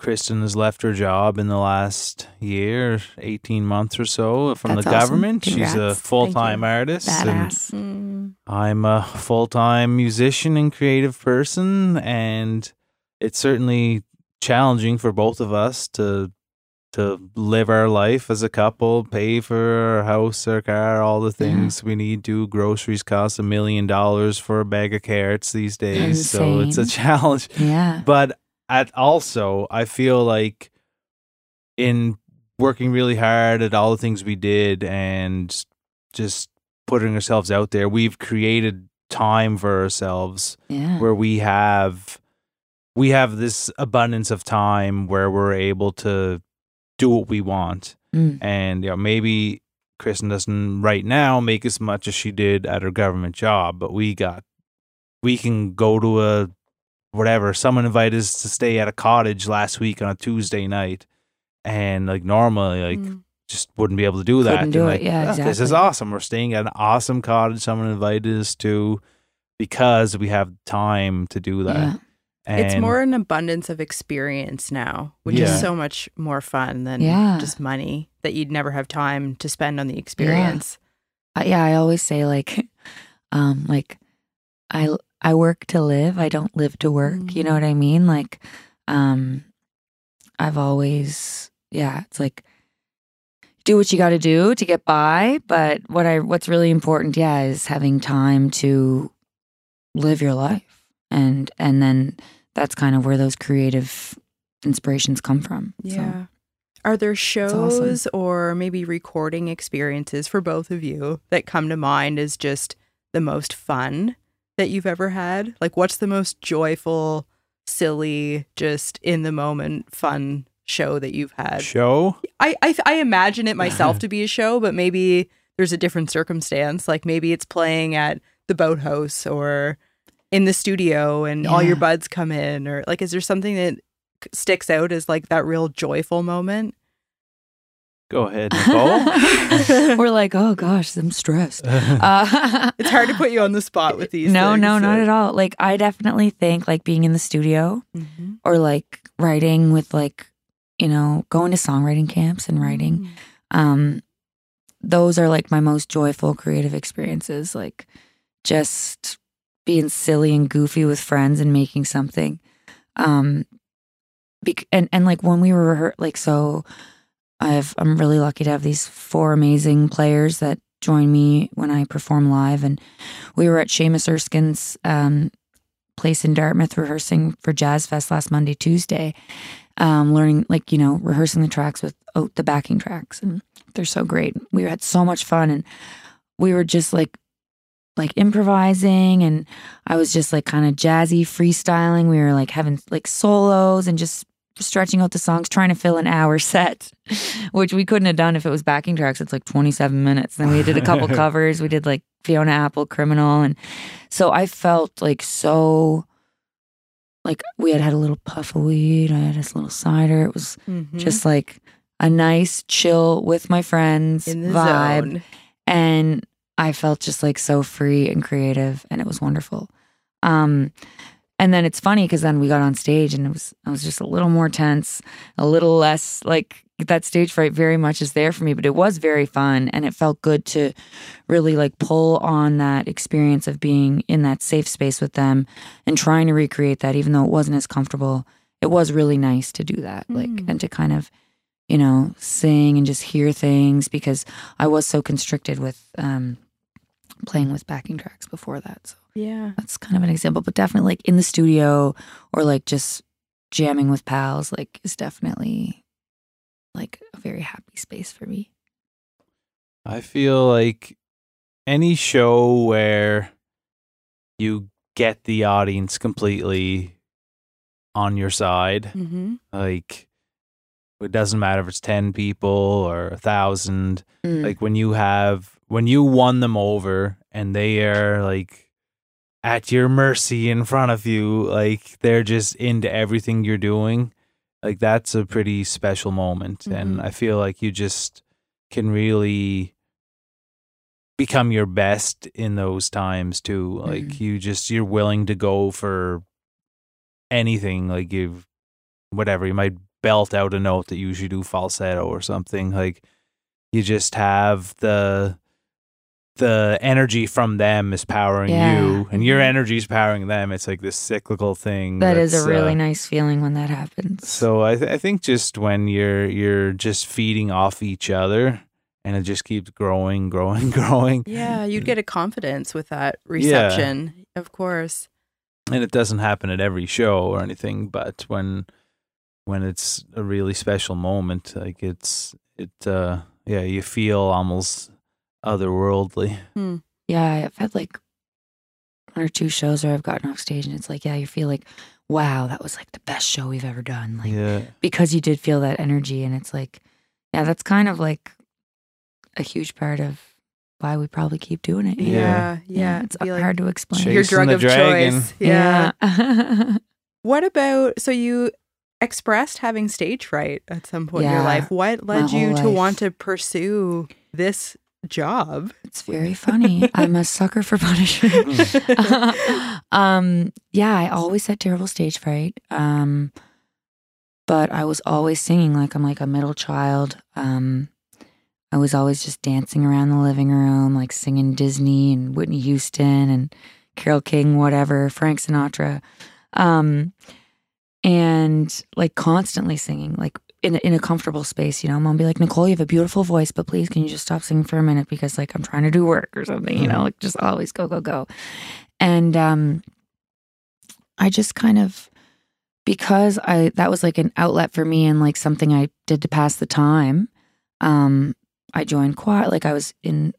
[SPEAKER 2] Kristen has left her job in the last year, eighteen months or so from
[SPEAKER 3] That's
[SPEAKER 2] the
[SPEAKER 3] awesome.
[SPEAKER 2] government. She's a full time artist. and
[SPEAKER 3] Badass.
[SPEAKER 1] Mm.
[SPEAKER 2] I'm a full time musician and creative person, and it's certainly challenging for both of us to to live our life as a couple, pay for our house, our car, all the things we need to. Groceries cost a million dollars for a bag of carrots these days, so it's a challenge.
[SPEAKER 3] Yeah.
[SPEAKER 2] But at also, I feel like in working really hard at all the things we did and just putting ourselves out there, we've created time for ourselves
[SPEAKER 3] Yeah.
[SPEAKER 2] where we have we have this abundance of time where we're able to do what we want.
[SPEAKER 3] Mm.
[SPEAKER 2] And you know, maybe Kristen doesn't right now make as much as she did at her government job, but we got we can go to a whatever. Someone invited us to stay at a cottage last week on a Tuesday night. And like normally like
[SPEAKER 1] Mm.
[SPEAKER 2] just wouldn't be able to do that.
[SPEAKER 3] Couldn't do
[SPEAKER 2] And,
[SPEAKER 3] it.
[SPEAKER 2] like,
[SPEAKER 3] Yeah,
[SPEAKER 2] "Ah, This is awesome. We're staying at an awesome cottage someone invited us to because we have time to do that.
[SPEAKER 3] Yeah.
[SPEAKER 2] And
[SPEAKER 1] it's more an abundance of experience now, which
[SPEAKER 2] Yeah.
[SPEAKER 1] is so much more fun than
[SPEAKER 3] Yeah.
[SPEAKER 1] just money that you'd never have time to spend on the experience.
[SPEAKER 3] Uh, yeah, I always say like, um, like I I work to live. I don't live to work. You know what I mean? Like, um, I've always yeah. It's like do what you got to do to get by, but what I what's really important, yeah, is having time to live your life, and and then that's kind of where those creative inspirations come from. So,
[SPEAKER 1] Yeah. Are there
[SPEAKER 3] awesome.
[SPEAKER 1] shows or maybe recording experiences for both of you that come to mind as just the most fun that you've ever had? Like, what's the most joyful, silly, just in the moment fun show that you've had?
[SPEAKER 2] show.
[SPEAKER 1] I, I I imagine it myself to be a show, but maybe there's a different circumstance. Like maybe it's playing at the boathouse or in the studio, and all your buds come in, or like, is there something that sticks out as like that real joyful moment?
[SPEAKER 2] Go ahead, Nicole.
[SPEAKER 3] We're like, oh gosh, I'm stressed. Uh,
[SPEAKER 1] It's hard to put you on the spot with these.
[SPEAKER 3] no,
[SPEAKER 1] things,
[SPEAKER 3] no, not at all. Like I definitely think like being in the studio
[SPEAKER 1] Mhm.
[SPEAKER 3] or like writing with like, you know, going to songwriting camps and writing. Um those are like my most joyful creative experiences like just being silly and goofy with friends and making something. Um bec- and and like when we were rehe- like so I've I'm really lucky to have these four amazing players that join me when I perform live and we were at Seamus Erskine's um place in Dartmouth rehearsing for Jazz Fest last Monday, Tuesday. Um, learning like, you know, rehearsing the tracks with oh, the backing tracks and they're so great. We had so much fun and we were just like like improvising and I was just like kind of jazzy freestyling. We were like having like solos and just stretching out the songs, trying to fill an hour set, which we couldn't have done if it was backing tracks. It's like 27 minutes. Then we did a couple covers. We did like Fiona Apple, Criminal. And so I felt like so like we had had a little puff of weed. I had this little cider. It was
[SPEAKER 1] Mhm.
[SPEAKER 3] just like a nice chill with my friends
[SPEAKER 1] in the
[SPEAKER 3] vibe.
[SPEAKER 1] zone.
[SPEAKER 3] And I felt just like so free and creative and it was wonderful. Um and then it's funny because then we got on stage and it was I was just a little more tense, a little less like that stage fright very much is there for me, but it was very fun and it felt good to really like pull on that experience of being in that safe space with them and trying to recreate that even though it wasn't as comfortable. It was really nice to do that, like
[SPEAKER 1] Mm.
[SPEAKER 3] and to kind of you know, sing and just hear things because I was so constricted with um, playing with backing tracks before that. So
[SPEAKER 1] Yeah.
[SPEAKER 3] that's kind of an example, but definitely like in the studio or like just jamming with pals, like is definitely like a very happy space for me.
[SPEAKER 2] I feel like any show where you get the audience completely on your side,
[SPEAKER 1] Mm-hmm.
[SPEAKER 2] like it doesn't matter if it's 10 people or a thousand,
[SPEAKER 3] Mm.
[SPEAKER 2] like when you have, when you won them over and they are like at your mercy in front of you, like they're just into everything you're doing, like that's a pretty special moment. And
[SPEAKER 1] Mhm.
[SPEAKER 2] I feel like you just can really become your best in those times too. Like
[SPEAKER 3] Mhm.
[SPEAKER 2] you just, you're willing to go for anything. Like you've, whatever, you might belt out a note that you usually do falsetto or something. Like you just have the, the energy from them is powering
[SPEAKER 3] Yeah.
[SPEAKER 2] you and your
[SPEAKER 1] Mhm.
[SPEAKER 2] energy is powering them. It's like this cyclical thing.
[SPEAKER 3] That is a really
[SPEAKER 2] uh,
[SPEAKER 3] nice feeling when that happens.
[SPEAKER 2] so I, th- I think just when you're you're just feeding off each other and it just keeps growing, growing, growing,
[SPEAKER 1] Yeah, you'd get a confidence with that reception, of course.
[SPEAKER 2] and it doesn't happen at every show or anything, but when when it's a really special moment, like it's it uh yeah, you feel almost otherworldly. Hmm.
[SPEAKER 3] yeah, I've had like one or two shows where I've gotten off stage and it's like, yeah, you feel like, wow, that was like the best show we've ever done. Like
[SPEAKER 2] yeah.
[SPEAKER 3] because you did feel that energy and it's like yeah that's kind of like a huge part of why we probably keep doing it?
[SPEAKER 2] Yeah.
[SPEAKER 1] Yeah, yeah.
[SPEAKER 3] it's
[SPEAKER 1] Be like
[SPEAKER 3] hard to explain
[SPEAKER 1] your drug of
[SPEAKER 2] dragon.
[SPEAKER 1] choice. Yeah.
[SPEAKER 3] yeah
[SPEAKER 1] What about so you expressed having stage fright at some point in your life? What
[SPEAKER 3] my
[SPEAKER 1] led you
[SPEAKER 3] whole
[SPEAKER 1] to
[SPEAKER 3] life.
[SPEAKER 1] want to pursue this job?
[SPEAKER 3] it's very funny. I'm a sucker for punishment. Um yeah i always had terrible stage fright um but i was always singing like i'm like a middle child. Um i was always just dancing around the living room like singing disney and whitney houston and carole king whatever frank sinatra. Um and like constantly singing like in a, in a comfortable space you know? Mom be like nicole you have a beautiful voice but please can you just stop singing for a minute? Because like i'm trying to do work or something you know? Like just always go go go. And um i just kind of because i that was like an outlet for me and like something i did to pass the time um i joined choir. Like i was in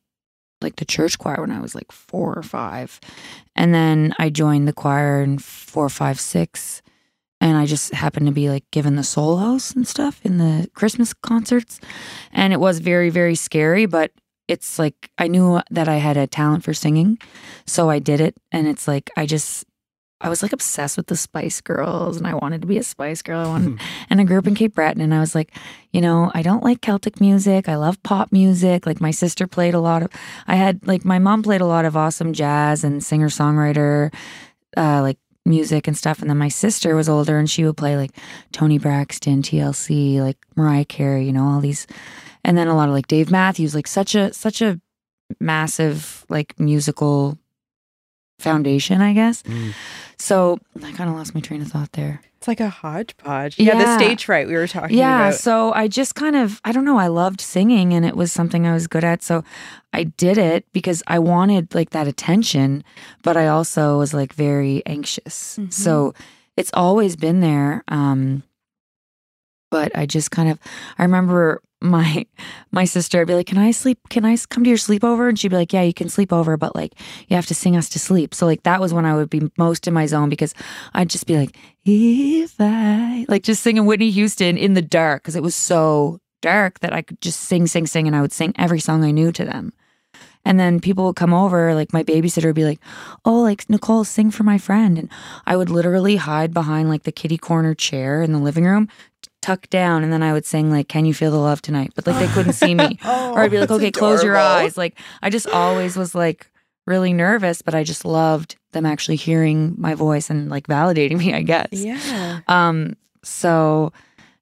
[SPEAKER 3] like the church choir when i was like four or five. And then i joined the choir in four five six and I just happened to be like given the solos and stuff in the Christmas concerts. And it was very, very scary, but it's like I knew that I had a talent for singing. So I did it. And it's like I just I was like obsessed with the Spice Girls and I wanted to be a Spice Girl. I wanted, and I grew up in Cape Breton and I was like, you know, I don't like Celtic music. I love pop music. Like my sister played a lot of I had like my mom played a lot of awesome jazz and singer-songwriter uh like music and stuff. And then my sister was older and she would play like Toni Braxton, TLC, like Mariah Carey, you know, all these and then a lot of like Dave Matthews, like such a such a massive like musical foundation, I guess.
[SPEAKER 2] Mm.
[SPEAKER 3] So I kind of lost my train of thought there.
[SPEAKER 1] It's like a hodgepodge. Yeah, the stage fright we were talking about.
[SPEAKER 3] Yeah.
[SPEAKER 1] about.
[SPEAKER 3] So I just kind of, I don't know, I loved singing and it was something I was good at. So I did it because I wanted like that attention, but I also was like very anxious.
[SPEAKER 1] Mhm.
[SPEAKER 3] So it's always been there. Um, but I just kind of, I remember my my sister. I'd be like, "Can I sleep? Can I come to your sleepover?" And she'd be like, "Yeah, you can sleep over, but like you have to sing us to sleep." So like that was when I would be most in my zone because I'd just be like, "If I," like just singing Whitney Houston in the dark because it was so dark that I could just sing, sing, sing, and I would sing every song I knew to them. And then people would come over, like my babysitter would be like, "Oh, like Nicole, sing for my friend," and I would literally hide behind like the kitty corner chair in the living room, tuck down, and then I would sing like, "Can you feel the love tonight?" But like they couldn't see me,
[SPEAKER 1] Oh,
[SPEAKER 3] or I'd be like, "Okay, close your eyes." Like I just always was like really nervous, but I just loved them actually hearing my voice and like validating me. I guess.
[SPEAKER 1] Yeah.
[SPEAKER 3] Um, so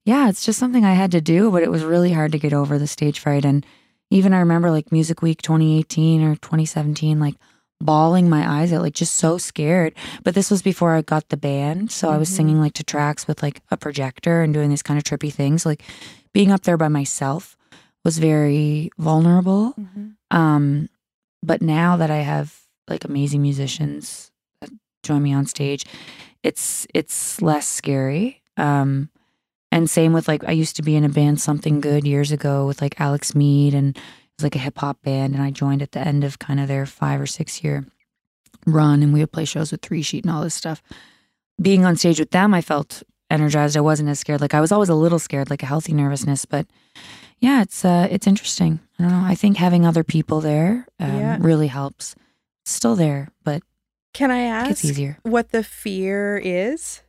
[SPEAKER 3] yeah, it's just something I had to do, but it was really hard to get over the stage fright. And even I remember like Music Week 2018 or 2017, like bawling my eyes out, like just so scared. But this was before I got the band. So I was singing like to tracks with like a projector and doing these kind of trippy things. Like being up there by myself was very vulnerable.
[SPEAKER 1] Mhm.
[SPEAKER 3] Um, but now that I have like amazing musicians that join me on stage, it's it's less scary. Um, and same with like I used to be in a band Something Good years ago with like Alex Mead and was like a hip hop band and I joined at the end of kind of their five or six year run and we would play shows with three sheet and all this stuff. Being on stage with them, I felt energized. I wasn't as scared. Like I was always a little scared, like a healthy nervousness, but yeah, it's uh it's interesting. I don't know. I think having other people there um,
[SPEAKER 1] Yeah.
[SPEAKER 3] really helps. It's still there, but
[SPEAKER 1] Can I ask
[SPEAKER 3] gets easier.
[SPEAKER 1] what the fear is?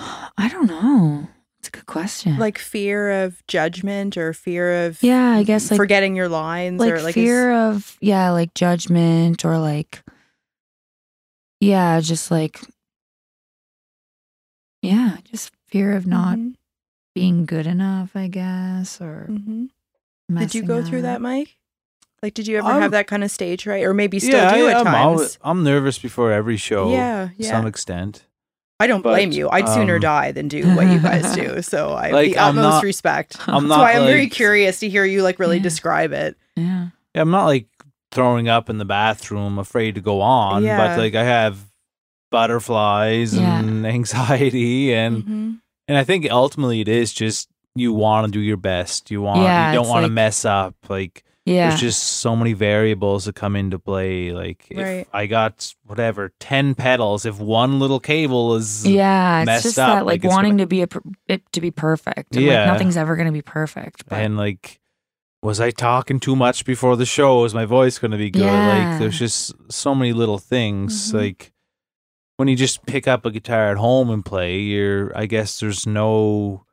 [SPEAKER 3] I don't know. It's a good question.
[SPEAKER 1] Like fear of judgment or fear of
[SPEAKER 3] yeah, I guess like
[SPEAKER 1] forgetting your lines
[SPEAKER 3] like,
[SPEAKER 1] or like
[SPEAKER 3] fear of yeah, like judgment or like yeah, just like yeah, just fear of not
[SPEAKER 1] Mhm,
[SPEAKER 3] being good enough, I guess, or
[SPEAKER 1] mhm. Did you
[SPEAKER 3] messing
[SPEAKER 1] go through that. Mike? Like, did you ever
[SPEAKER 2] I'm-
[SPEAKER 1] have that kind of stage right, or maybe still
[SPEAKER 2] yeah,
[SPEAKER 1] do
[SPEAKER 2] I,
[SPEAKER 1] at
[SPEAKER 2] I'm,
[SPEAKER 1] times?
[SPEAKER 2] always, I'm nervous before every show.
[SPEAKER 1] yeah,
[SPEAKER 2] To
[SPEAKER 1] yeah.
[SPEAKER 2] some extent.
[SPEAKER 1] I don't blame you. I'd sooner
[SPEAKER 2] um,
[SPEAKER 1] die than do what you guys do. So I have
[SPEAKER 2] Like,
[SPEAKER 1] the utmost
[SPEAKER 2] not-
[SPEAKER 1] respect.
[SPEAKER 2] I'm
[SPEAKER 1] That's
[SPEAKER 2] not
[SPEAKER 1] why I'm very curious to hear you like really
[SPEAKER 3] Yeah.
[SPEAKER 1] describe it.
[SPEAKER 3] Yeah.
[SPEAKER 2] Yeah, I'm not like throwing up in the bathroom, afraid to go on,
[SPEAKER 1] Yeah.
[SPEAKER 2] but like I have butterflies and anxiety, and
[SPEAKER 1] Mhm.
[SPEAKER 2] and I think ultimately it is just you want to do your best. You want you don't want to
[SPEAKER 3] like-
[SPEAKER 2] mess up. Like
[SPEAKER 3] Yeah.
[SPEAKER 2] there's just so many variables that come into play. Like if
[SPEAKER 1] Right.
[SPEAKER 2] I got whatever ten pedals, if one little cable is
[SPEAKER 3] yeah, it's
[SPEAKER 2] messed
[SPEAKER 3] just
[SPEAKER 2] up,
[SPEAKER 3] that like,
[SPEAKER 2] like,
[SPEAKER 3] wanting
[SPEAKER 2] gonna-
[SPEAKER 3] to be a per- it to be perfect. And,
[SPEAKER 2] Yeah.
[SPEAKER 3] like nothing's ever going to be perfect. But
[SPEAKER 2] and like was I talking too much before the show? Is my voice going to be good?
[SPEAKER 3] Yeah.
[SPEAKER 2] Like there's just so many little things.
[SPEAKER 1] Mhm.
[SPEAKER 2] Like when you just pick up a guitar at home and play, you're I guess there's no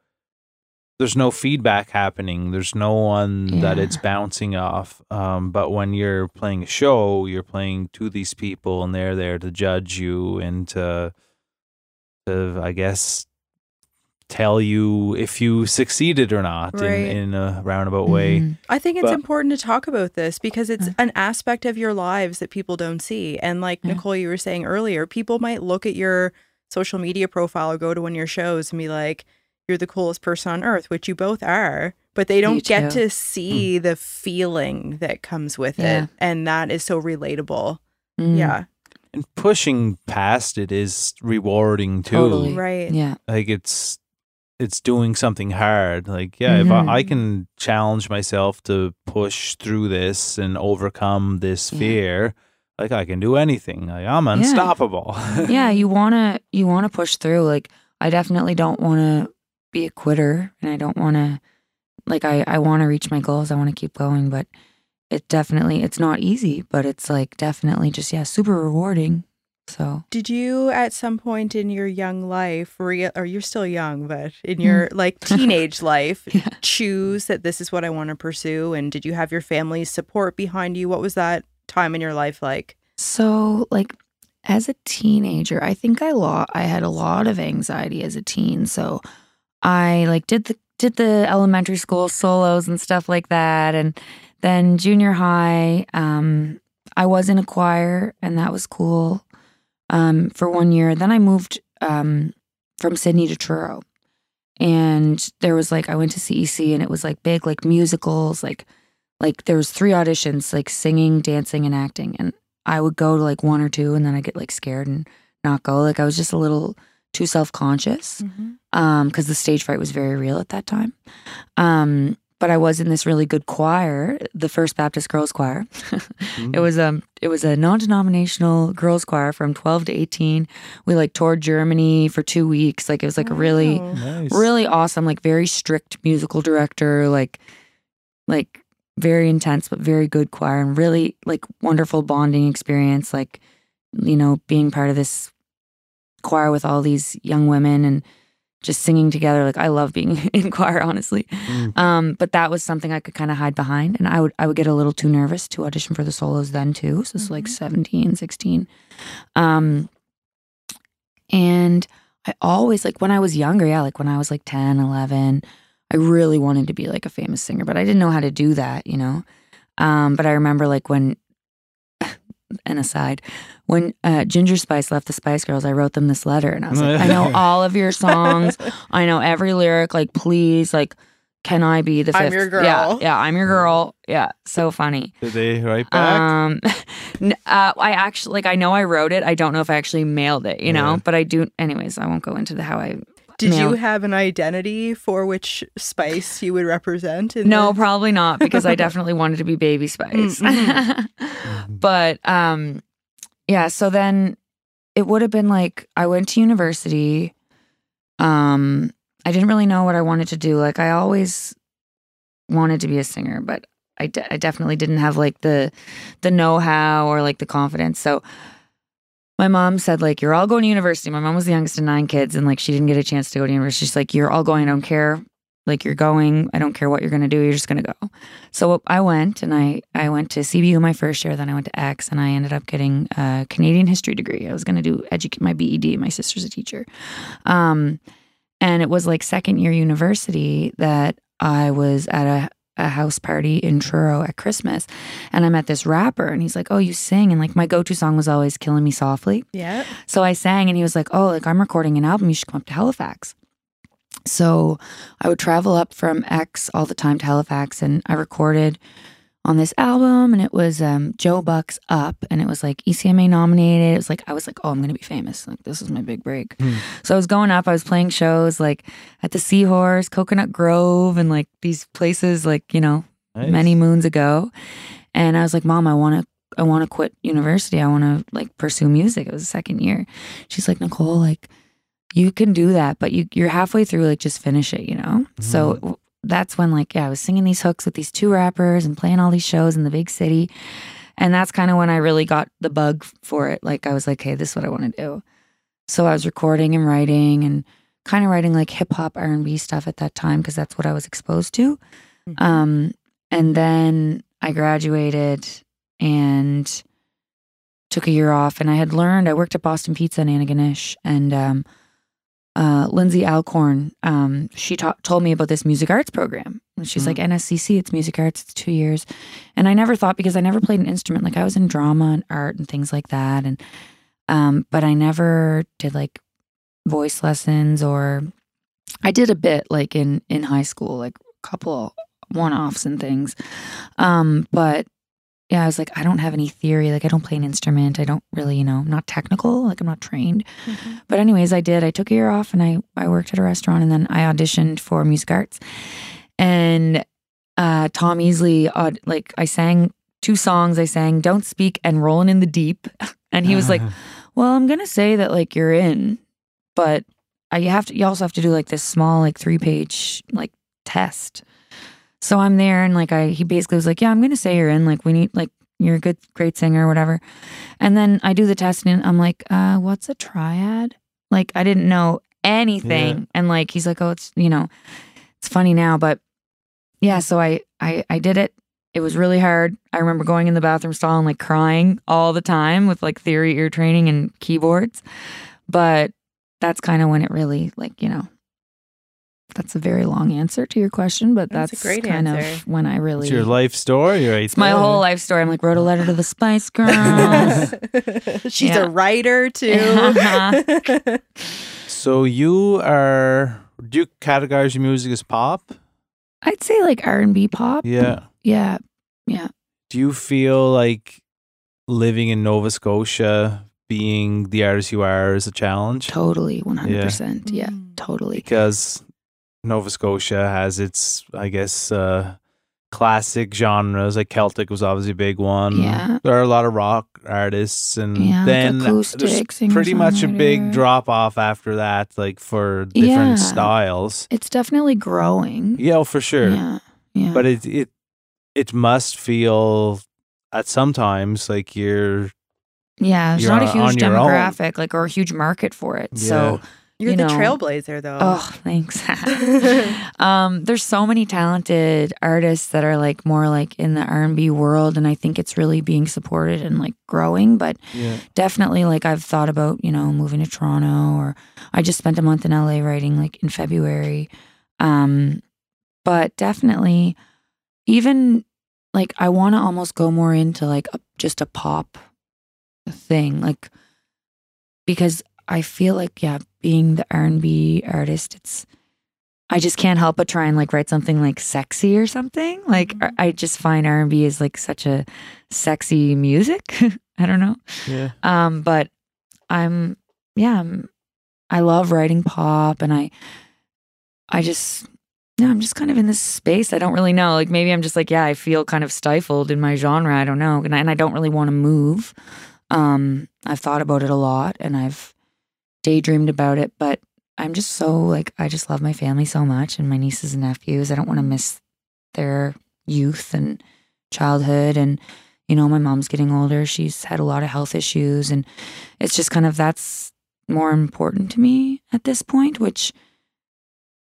[SPEAKER 2] there's no feedback happening. There's no one that it's bouncing off. Um, but when you're playing a show, you're playing to these people and they're there to judge you and to to I guess tell you if you succeeded or not
[SPEAKER 1] Right.
[SPEAKER 2] in, in a roundabout way.
[SPEAKER 3] Mhm.
[SPEAKER 1] I think it's
[SPEAKER 2] But-
[SPEAKER 1] important to talk about this because it's
[SPEAKER 3] Yeah.
[SPEAKER 1] an aspect of your lives that people don't see. And like
[SPEAKER 3] Yeah.
[SPEAKER 1] Nicole, you were saying earlier, people might look at your social media profile or go to one of your shows and be like, you're the coolest person on earth, which you both are, but they don't get
[SPEAKER 3] too.
[SPEAKER 1] to see the feeling that comes with
[SPEAKER 3] Yeah.
[SPEAKER 1] it. And that is so relatable.
[SPEAKER 3] Mm.
[SPEAKER 1] Yeah.
[SPEAKER 2] And pushing past it is rewarding too.
[SPEAKER 3] Totally.
[SPEAKER 1] Right.
[SPEAKER 3] Yeah.
[SPEAKER 2] Like it's it's doing something hard. Like yeah, if
[SPEAKER 3] Mhm.
[SPEAKER 2] I, I can challenge myself to push through this and overcome this
[SPEAKER 3] Yeah.
[SPEAKER 2] fear, like I can do anything. Like I'm unstoppable.
[SPEAKER 3] yeah you want to you want to push through like i definitely don't want to be a quitter and i don't want to like i i want to reach my goals i want to keep going but it definitely it's not easy but it's like definitely just yeah super rewarding so
[SPEAKER 1] Did you at some point in your young life, rea- or you're still young, but in your mm. like teenage life,
[SPEAKER 3] Yeah.
[SPEAKER 1] choose that this is what I want to pursue? And did you have your family's support behind you? What was that time in your life like?
[SPEAKER 3] So, like as a teenager, I think I lo- I had a lot of anxiety as a teen. So, I like did the did the elementary school solos and stuff like that, and then junior high, um, I was in a choir, and that was cool um, for one year. Then I moved um, from Sydney to Truro, and there was like I went to CEC, and it was like big like musicals, like like there was three auditions, like singing, dancing, and acting, and I would go to like one or two and then I get like scared and not go. Like I was just a little too self conscious um because the stage fright was very real at that time. Um but I was in this really good choir, the First Baptist Girls Choir. it was um it was a non-denominational girls choir from 12 to 18. We like toured Germany for 2 weeks. Like it was like a really
[SPEAKER 2] nice.
[SPEAKER 3] really awesome like very strict musical director like like very intense but very good choir and really like wonderful bonding experience like you know being part of this choir with all these young women and just singing together. Like i love being in choir honestly.
[SPEAKER 2] Mm.
[SPEAKER 3] um but that was something i could kind of hide behind. And i would i would get a little too nervous to audition for the solos then too. So it's like 17 16 um and i always like when i was younger yeah like when i was like 10 11 i really wanted to be like a famous singer but i didn't know how to do that you know? Um but i remember like when an aside when uh, ginger spice left the spice girls i wrote them this letter and i was like i know all of your songs i know every lyric like please like can i be the 5th
[SPEAKER 1] I'm your
[SPEAKER 3] yeah
[SPEAKER 1] girl.
[SPEAKER 3] yeah yeah, i'm your girl yeah so funny
[SPEAKER 2] Did they write back?
[SPEAKER 3] um, n- uh, I actually like. I know I wrote it. I don't know if I actually mailed it. You know,
[SPEAKER 2] Yeah.
[SPEAKER 3] but I do. Anyways, I won't go into the how I.
[SPEAKER 1] Did you have an identity for which spice you would represent? In
[SPEAKER 3] No,
[SPEAKER 1] the-
[SPEAKER 3] probably not because I definitely wanted to be Baby Spice.
[SPEAKER 1] Mm-hmm.
[SPEAKER 3] but um, yeah. So then it would have been like I went to university. Um, I didn't really know what I wanted to do. Like I always wanted to be a singer, but I, de- I definitely didn't have like the the know how or like the confidence. So my mom said like you're all going to university. My mom was the youngest of nine kids, and like she didn't get a chance to go to university. She's like you're all going. I don't care. Like you're going. I don't care what you're gonna do. You're just gonna go. So I went and I I went to CBU my first year. Then I went to X, and I ended up getting a Canadian history degree. I was gonna do educate my BED. My sister's a teacher. Um, and it was like second year university that I was at a a house party in Truro at Christmas. And I met this rapper and he's like, Oh, you sing. And like my go to song was always Killing Me Softly.
[SPEAKER 1] Yeah.
[SPEAKER 3] So I sang and he was like, Oh, like I'm recording an album. You should come up to Halifax. So I would travel up from X all the time to Halifax and I recorded on this album and it was um, Joe Buck's Up and it was like ECMA nominated. It was like, I was like, oh, I'm going to be famous. Like, this is my big break.
[SPEAKER 2] Hmm.
[SPEAKER 3] So I was going up, I was playing shows like at the Seahorse, Coconut Grove, and like these places, like, you know,
[SPEAKER 2] Nice.
[SPEAKER 3] many moons ago. And I was like, Mom, I want to. I want to quit university. I want to like pursue music. It was the second year. She's like, Nicole, like you can do that, but you you're halfway through. Like just finish it, you know. So that's when like yeah, I was singing these hooks with these two rappers and playing all these shows in the big city, and that's kind of when I really got the bug for it. Like I was like, hey, this is what I want to do. So I was recording and writing and kind of writing like hip hop R and B stuff at that time because that's what I was exposed to. Um, and then I graduated and took a year off. And I had learned, I worked at Boston Pizza in Antigonish. And um, uh, Lindsay Alcorn, um, she ta- told me about this music arts program. And she's like, NSCC, it's music arts, it's two years. And I never thought, because I never played an instrument, like I was in drama and art and things like that. And, um, but I never did like voice lessons or I did a bit like in, in high school, like a couple one offs and things. Um, but yeah, I was like, I don't have any theory. Like, I don't play an instrument. I don't really, you know, I'm not technical. Like, I'm not trained. But anyways, I did. I took a year off and I I worked at a restaurant and then I auditioned for music arts. And uh, Tom Easley, aud- like, I sang two songs. I sang "Don't Speak" and "Rolling in the Deep," and he was like, "Well, I'm gonna say that like you're in, but uh, you have to. You also have to do like this small like three page like test." So I'm there and like I he basically was like, Yeah, I'm gonna say you're in. Like we need like you're a good great singer or whatever. And then I do the test and I'm like, uh, what's a triad? Like I didn't know anything.
[SPEAKER 2] Yeah.
[SPEAKER 3] And like he's like, Oh, it's you know, it's funny now, but yeah, so I I I did it. It was really hard. I remember going in the bathroom stall and like crying all the time with like theory ear training and keyboards. But that's kind of when it really like, you know, that's a very long answer to your question, but
[SPEAKER 1] That's
[SPEAKER 3] that's,
[SPEAKER 1] a great
[SPEAKER 3] kind
[SPEAKER 1] answer.
[SPEAKER 3] of when I really
[SPEAKER 2] It's your life story, right?
[SPEAKER 3] it's my whole life story. I'm like wrote a letter to the Spice Girls.
[SPEAKER 1] She's
[SPEAKER 3] Yeah.
[SPEAKER 1] a writer too.
[SPEAKER 3] Uh-huh.
[SPEAKER 2] So you are? Do you categorize your music as pop?
[SPEAKER 3] I'd say like R and B pop.
[SPEAKER 2] Yeah.
[SPEAKER 3] Yeah. Yeah.
[SPEAKER 2] Do you feel like living in Nova Scotia, being the artist you are, is a challenge?
[SPEAKER 3] Totally. One hundred percent. Yeah. Totally.
[SPEAKER 2] Because Nova Scotia has its, I guess, uh, classic genres. Like Celtic was obviously a big one.
[SPEAKER 3] Yeah.
[SPEAKER 2] There are a lot of rock artists, and
[SPEAKER 3] Yeah,
[SPEAKER 2] then
[SPEAKER 3] acoustic
[SPEAKER 2] there's pretty much a big drop off after that, like for different
[SPEAKER 3] Yeah.
[SPEAKER 2] styles.
[SPEAKER 3] It's definitely growing.
[SPEAKER 2] Yeah, oh, for sure.
[SPEAKER 3] Yeah. Yeah.
[SPEAKER 2] But it it it must feel at sometimes like you're
[SPEAKER 3] Yeah,
[SPEAKER 2] You're
[SPEAKER 3] not a huge
[SPEAKER 2] your own.
[SPEAKER 3] demographic, like, or a huge market for it. So,
[SPEAKER 1] You're
[SPEAKER 3] you
[SPEAKER 1] the trailblazer, though.
[SPEAKER 3] oh, thanks. um, there's so many talented artists that are like more like in the R&B world, and I think it's really being supported and like growing. But
[SPEAKER 2] yeah
[SPEAKER 3] definitely, like I've thought about, you know, moving to Toronto, or I just spent a month in LA writing like in February. Um, but definitely, even like I want to almost go more into like a, just a pop thing, like because I feel like yeah, being the R and B artist, it's I just can't help but try and like write something like sexy or something. Like
[SPEAKER 1] Mhm.
[SPEAKER 3] I just find R and B is like such a sexy music. I don't know.
[SPEAKER 2] yeah
[SPEAKER 3] Um, but I'm yeah, I'm, I love writing pop and I I just yeah, I'm just kind of in this space. I don't really know. Like maybe I'm just like, yeah, I feel kind of stifled in my genre. I don't know. And I, and I don't really want to move. Um, I've thought about it a lot and I've daydreamed about it, but I'm just so mm-hmm. like I just love my family so much and my nieces and nephews. I don't want to mm-hmm. miss their youth and childhood and you know, my mom's getting older. She's had a lot of health issues and it's just kind of that's more important to me at this point, which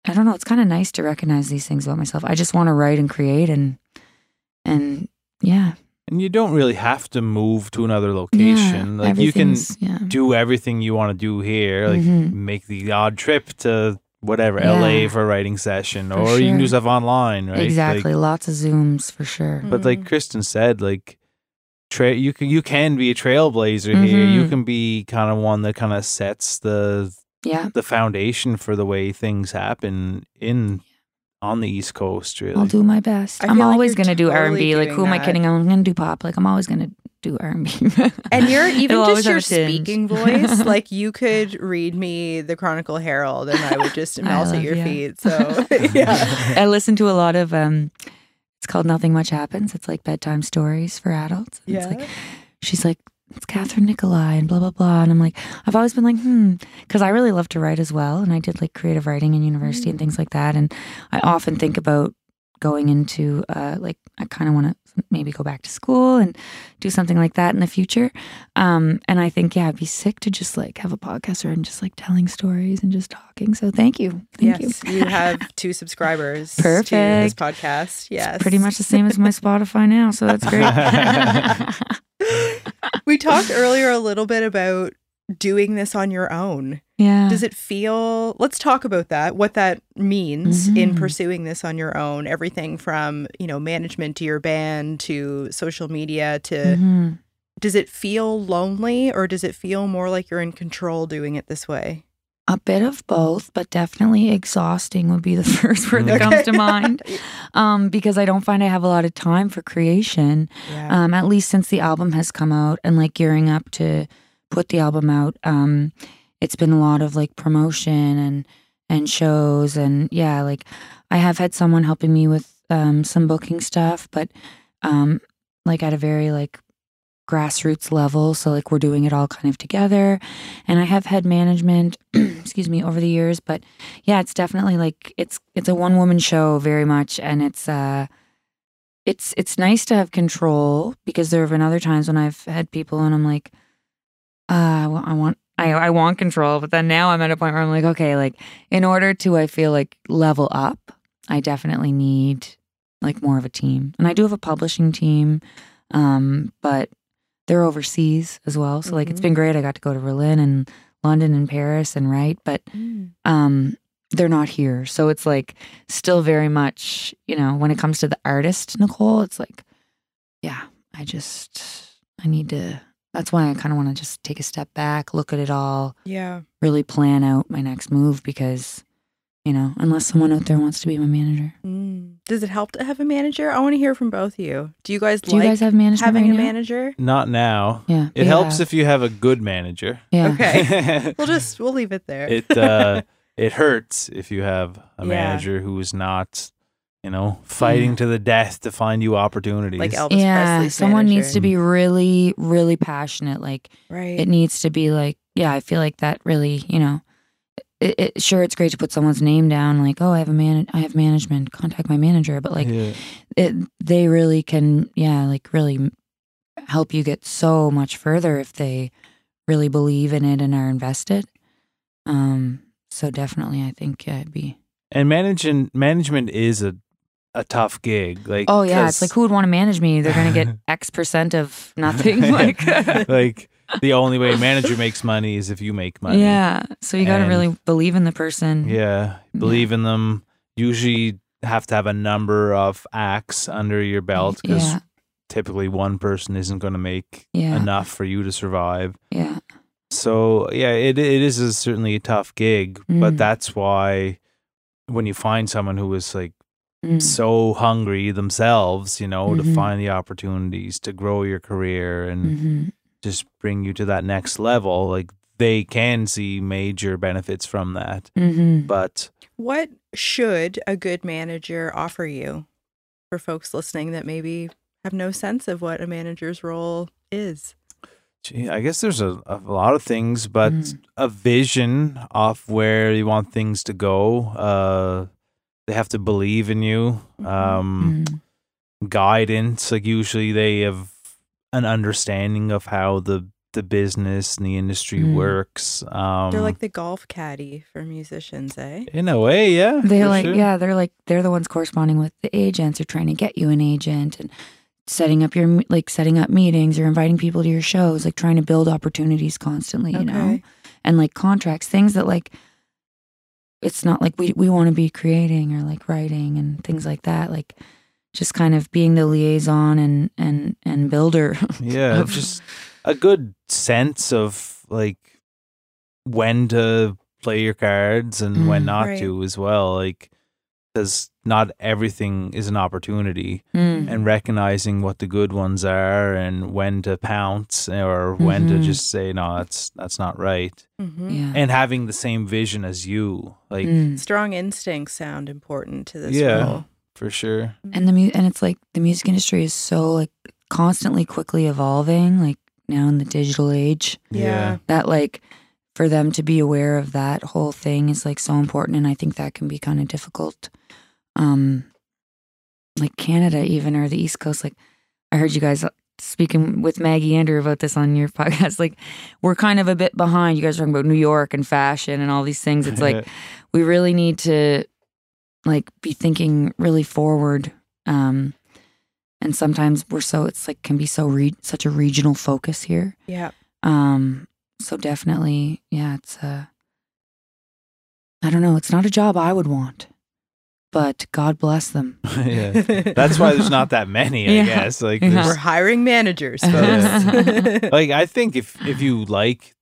[SPEAKER 3] I don't know, it's kind of nice to recognize these things about myself. I just want to write and create and and yeah.
[SPEAKER 2] And you don't really have to move to another location
[SPEAKER 3] yeah,
[SPEAKER 2] like you can
[SPEAKER 3] yeah.
[SPEAKER 2] do everything you want to do here like
[SPEAKER 3] Mhm.
[SPEAKER 2] make the odd trip to whatever
[SPEAKER 3] Yeah.
[SPEAKER 2] LA for a writing session
[SPEAKER 3] For
[SPEAKER 2] or you can do
[SPEAKER 3] sure.
[SPEAKER 2] stuff online right Like,
[SPEAKER 3] Exactly. Lots of zooms for sure.
[SPEAKER 2] But like
[SPEAKER 1] Mhm.
[SPEAKER 2] Kristen said, like tra- you can you can be a trailblazer here. You
[SPEAKER 3] Mhm.
[SPEAKER 2] can be kind of one that kind of sets the
[SPEAKER 3] Yeah.
[SPEAKER 2] the foundation for the way things happen in on the East Coast. Really,
[SPEAKER 3] I'll do my best.
[SPEAKER 1] I
[SPEAKER 3] I'm
[SPEAKER 1] feel like
[SPEAKER 3] always gonna do R and B. Like
[SPEAKER 1] doing
[SPEAKER 3] who am I
[SPEAKER 1] that.
[SPEAKER 3] kidding? I'm gonna do pop. Like I'm always gonna do R and B.
[SPEAKER 1] And you're even
[SPEAKER 3] It'll
[SPEAKER 1] just your
[SPEAKER 3] have a
[SPEAKER 1] speaking voice. Like you could read me the Chronicle Herald, and I would just
[SPEAKER 3] I
[SPEAKER 1] melt at your
[SPEAKER 3] you.
[SPEAKER 1] feet. So yeah,
[SPEAKER 3] I listen to a lot of um it's called Nothing Much Happens. It's like bedtime stories for adults. And It's
[SPEAKER 1] yeah.
[SPEAKER 3] like she's like, it's Kathryn Nicolai and blah blah blah. And I'm like, I've always been like, hmm, because I really love to write as well. And I did like creative writing in university and things like that. And I often think about going into uh like I kind of want to maybe go back to school and do something like that in the future. Um and I think yeah, it'd be sick to just like have a podcast or and just like telling stories and just talking. So thank you. Thank
[SPEAKER 1] yes,
[SPEAKER 3] you.
[SPEAKER 1] you have two subscribers to this podcast. Yes,
[SPEAKER 3] Pretty much the same as my Spotify now, so that's great.
[SPEAKER 1] we talked earlier a little bit about doing this on your own.
[SPEAKER 3] yeah.
[SPEAKER 1] Does it feel, let's talk about that, what that means in
[SPEAKER 3] Mhm.
[SPEAKER 1] pursuing this on your own. Everything from, you know, management to your band to social media to,
[SPEAKER 3] Mhm.
[SPEAKER 1] does it feel lonely or does it feel more like you're in control doing it this way?
[SPEAKER 3] A bit of both, but definitely exhausting would be the first word that
[SPEAKER 1] Okay.
[SPEAKER 3] comes to mind. Um, because I don't find I have a lot of time for creation.
[SPEAKER 1] Yeah.
[SPEAKER 3] Um, at least since the album has come out and like gearing up to put the album out. Um, it's been a lot of like promotion and and shows and yeah, like I have had someone helping me with um some booking stuff, but um like at a very like grassroots level. So like we're doing it all kind of together. And I have had management, excuse me, over the years, but yeah, it's definitely like it's it's a one woman show very much and it's uh it's it's nice to have control because there have been other times when I've had people and I'm like, uh, I I want I I want control, but then now I'm at a point where I'm like, okay, like in order to I feel like level up, I definitely need like more of a team. And I do have a publishing team, um, but they're overseas as well. So like it's been great. I got to go to Berlin and London and Paris and write, but
[SPEAKER 1] Mm.
[SPEAKER 3] um they're not here so it's like still very much you know when it comes to the artist nicole it's like yeah i just i need to that's why i kind of want to just take a step back look at it all
[SPEAKER 1] Yeah.
[SPEAKER 3] really plan out my next move because you know unless someone out there wants to be my manager
[SPEAKER 1] Mm. Does it help to have a manager? I want to hear from both of you. Do you guys
[SPEAKER 3] do you guys have management
[SPEAKER 1] having
[SPEAKER 3] right
[SPEAKER 1] a
[SPEAKER 3] now?
[SPEAKER 1] manager?
[SPEAKER 2] not now.
[SPEAKER 3] yeah
[SPEAKER 2] It helps
[SPEAKER 3] have.
[SPEAKER 2] if you have a good manager.
[SPEAKER 3] yeah
[SPEAKER 1] Okay. We'll just we'll leave it there.
[SPEAKER 2] it uh, it hurts if you have a
[SPEAKER 1] Yeah.
[SPEAKER 2] manager who is not, you know, fighting to the death to find you opportunities.
[SPEAKER 1] like Elvis
[SPEAKER 3] yeah
[SPEAKER 1] Presley's
[SPEAKER 3] someone
[SPEAKER 1] manager.
[SPEAKER 3] needs to be really really passionate like
[SPEAKER 1] right.
[SPEAKER 3] it needs to be like yeah i feel like that really you know it, it, sure it's great to put someone's name down like oh i have a man i have management contact my manager but like
[SPEAKER 2] yeah.
[SPEAKER 3] it, they really can yeah like really help you get so much further if they really believe in it and are invested um so definitely i think yeah it'd be
[SPEAKER 2] and managing management is a a tough gig. Like
[SPEAKER 3] oh yeah it's like who would want to manage me they're gonna get x percent of nothing like
[SPEAKER 2] like the only way a manager makes money is if you make money.
[SPEAKER 3] yeah so you gotta really believe in the person
[SPEAKER 2] Yeah. Believe in them. Usually have to have a number of acts under your belt because
[SPEAKER 3] yeah
[SPEAKER 2] typically one person isn't going to make
[SPEAKER 3] yeah
[SPEAKER 2] enough for you to survive.
[SPEAKER 3] yeah
[SPEAKER 2] So yeah, it it is a, certainly a tough gig, but
[SPEAKER 3] Mm.
[SPEAKER 2] that's why when you find someone who is like
[SPEAKER 3] Mm.
[SPEAKER 2] so hungry themselves, you know, to
[SPEAKER 3] Mhm.
[SPEAKER 2] find the opportunities to grow your career and
[SPEAKER 3] Mhm.
[SPEAKER 2] Just bring you to that next level, like they can see major benefits from that.
[SPEAKER 3] Mhm.
[SPEAKER 2] But
[SPEAKER 1] What should a good manager offer you for folks listening that maybe have no sense of what a manager's role is?
[SPEAKER 2] Gee, I guess there's a, a lot of things, but
[SPEAKER 3] Mm.
[SPEAKER 2] a vision of where you want things to go. Uh, they have to believe in you.
[SPEAKER 1] Mhm.
[SPEAKER 2] Um,
[SPEAKER 3] Mm.
[SPEAKER 2] Guidance, like usually they have an understanding of how the the business and the industry
[SPEAKER 3] Mm.
[SPEAKER 2] works. Um,
[SPEAKER 1] They're like the golf caddy for musicians, eh?
[SPEAKER 2] in a way, yeah.
[SPEAKER 3] They're like,
[SPEAKER 2] sure.
[SPEAKER 3] yeah, they're like, they're the ones corresponding with the agents. They're trying to get you an agent and setting up your, like, setting up meetings or inviting people to your shows, like trying to build opportunities constantly, you know? And like contracts, things that like, it's not like we, we want to be creating or like writing and things like that. Like, just kind of being the liaison and, and, and builder.
[SPEAKER 2] yeah
[SPEAKER 3] of-
[SPEAKER 2] just a good sense of like when to play your cards and when
[SPEAKER 3] Mm.
[SPEAKER 2] not
[SPEAKER 1] Right.
[SPEAKER 2] to as well like because not everything is an opportunity
[SPEAKER 3] Mm.
[SPEAKER 2] and recognizing what the good ones are and when to pounce or when to
[SPEAKER 3] Mhm.
[SPEAKER 2] just say no that's that's not right
[SPEAKER 1] hmm
[SPEAKER 3] Yeah.
[SPEAKER 2] and having the same vision as you like
[SPEAKER 3] Mm.
[SPEAKER 1] Strong instincts sound important to this
[SPEAKER 2] Yeah.
[SPEAKER 1] role.
[SPEAKER 2] For sure.
[SPEAKER 3] And the mu- and it's like the music industry is so like constantly quickly evolving like now in the digital age.
[SPEAKER 1] Yeah.
[SPEAKER 3] that like for them to be aware of that whole thing is like so important and i think that can be kind of difficult. Um like canada even or the east coast like i heard you guys speaking with maggie andrew about this on your podcast like we're kind of a bit behind. You guys are talking about new york and fashion and all these things. It's like we really need to like be thinking really forward um and sometimes we're so it's like can be so re- such a regional focus here
[SPEAKER 1] Yeah.
[SPEAKER 3] um so definitely yeah it's a i don't know it's not a job i would want but god bless them
[SPEAKER 2] yeah that's why there's not that many i
[SPEAKER 3] Yeah.
[SPEAKER 2] guess like
[SPEAKER 3] Yeah.
[SPEAKER 1] We're hiring managers,
[SPEAKER 2] Yeah. like I think if if you like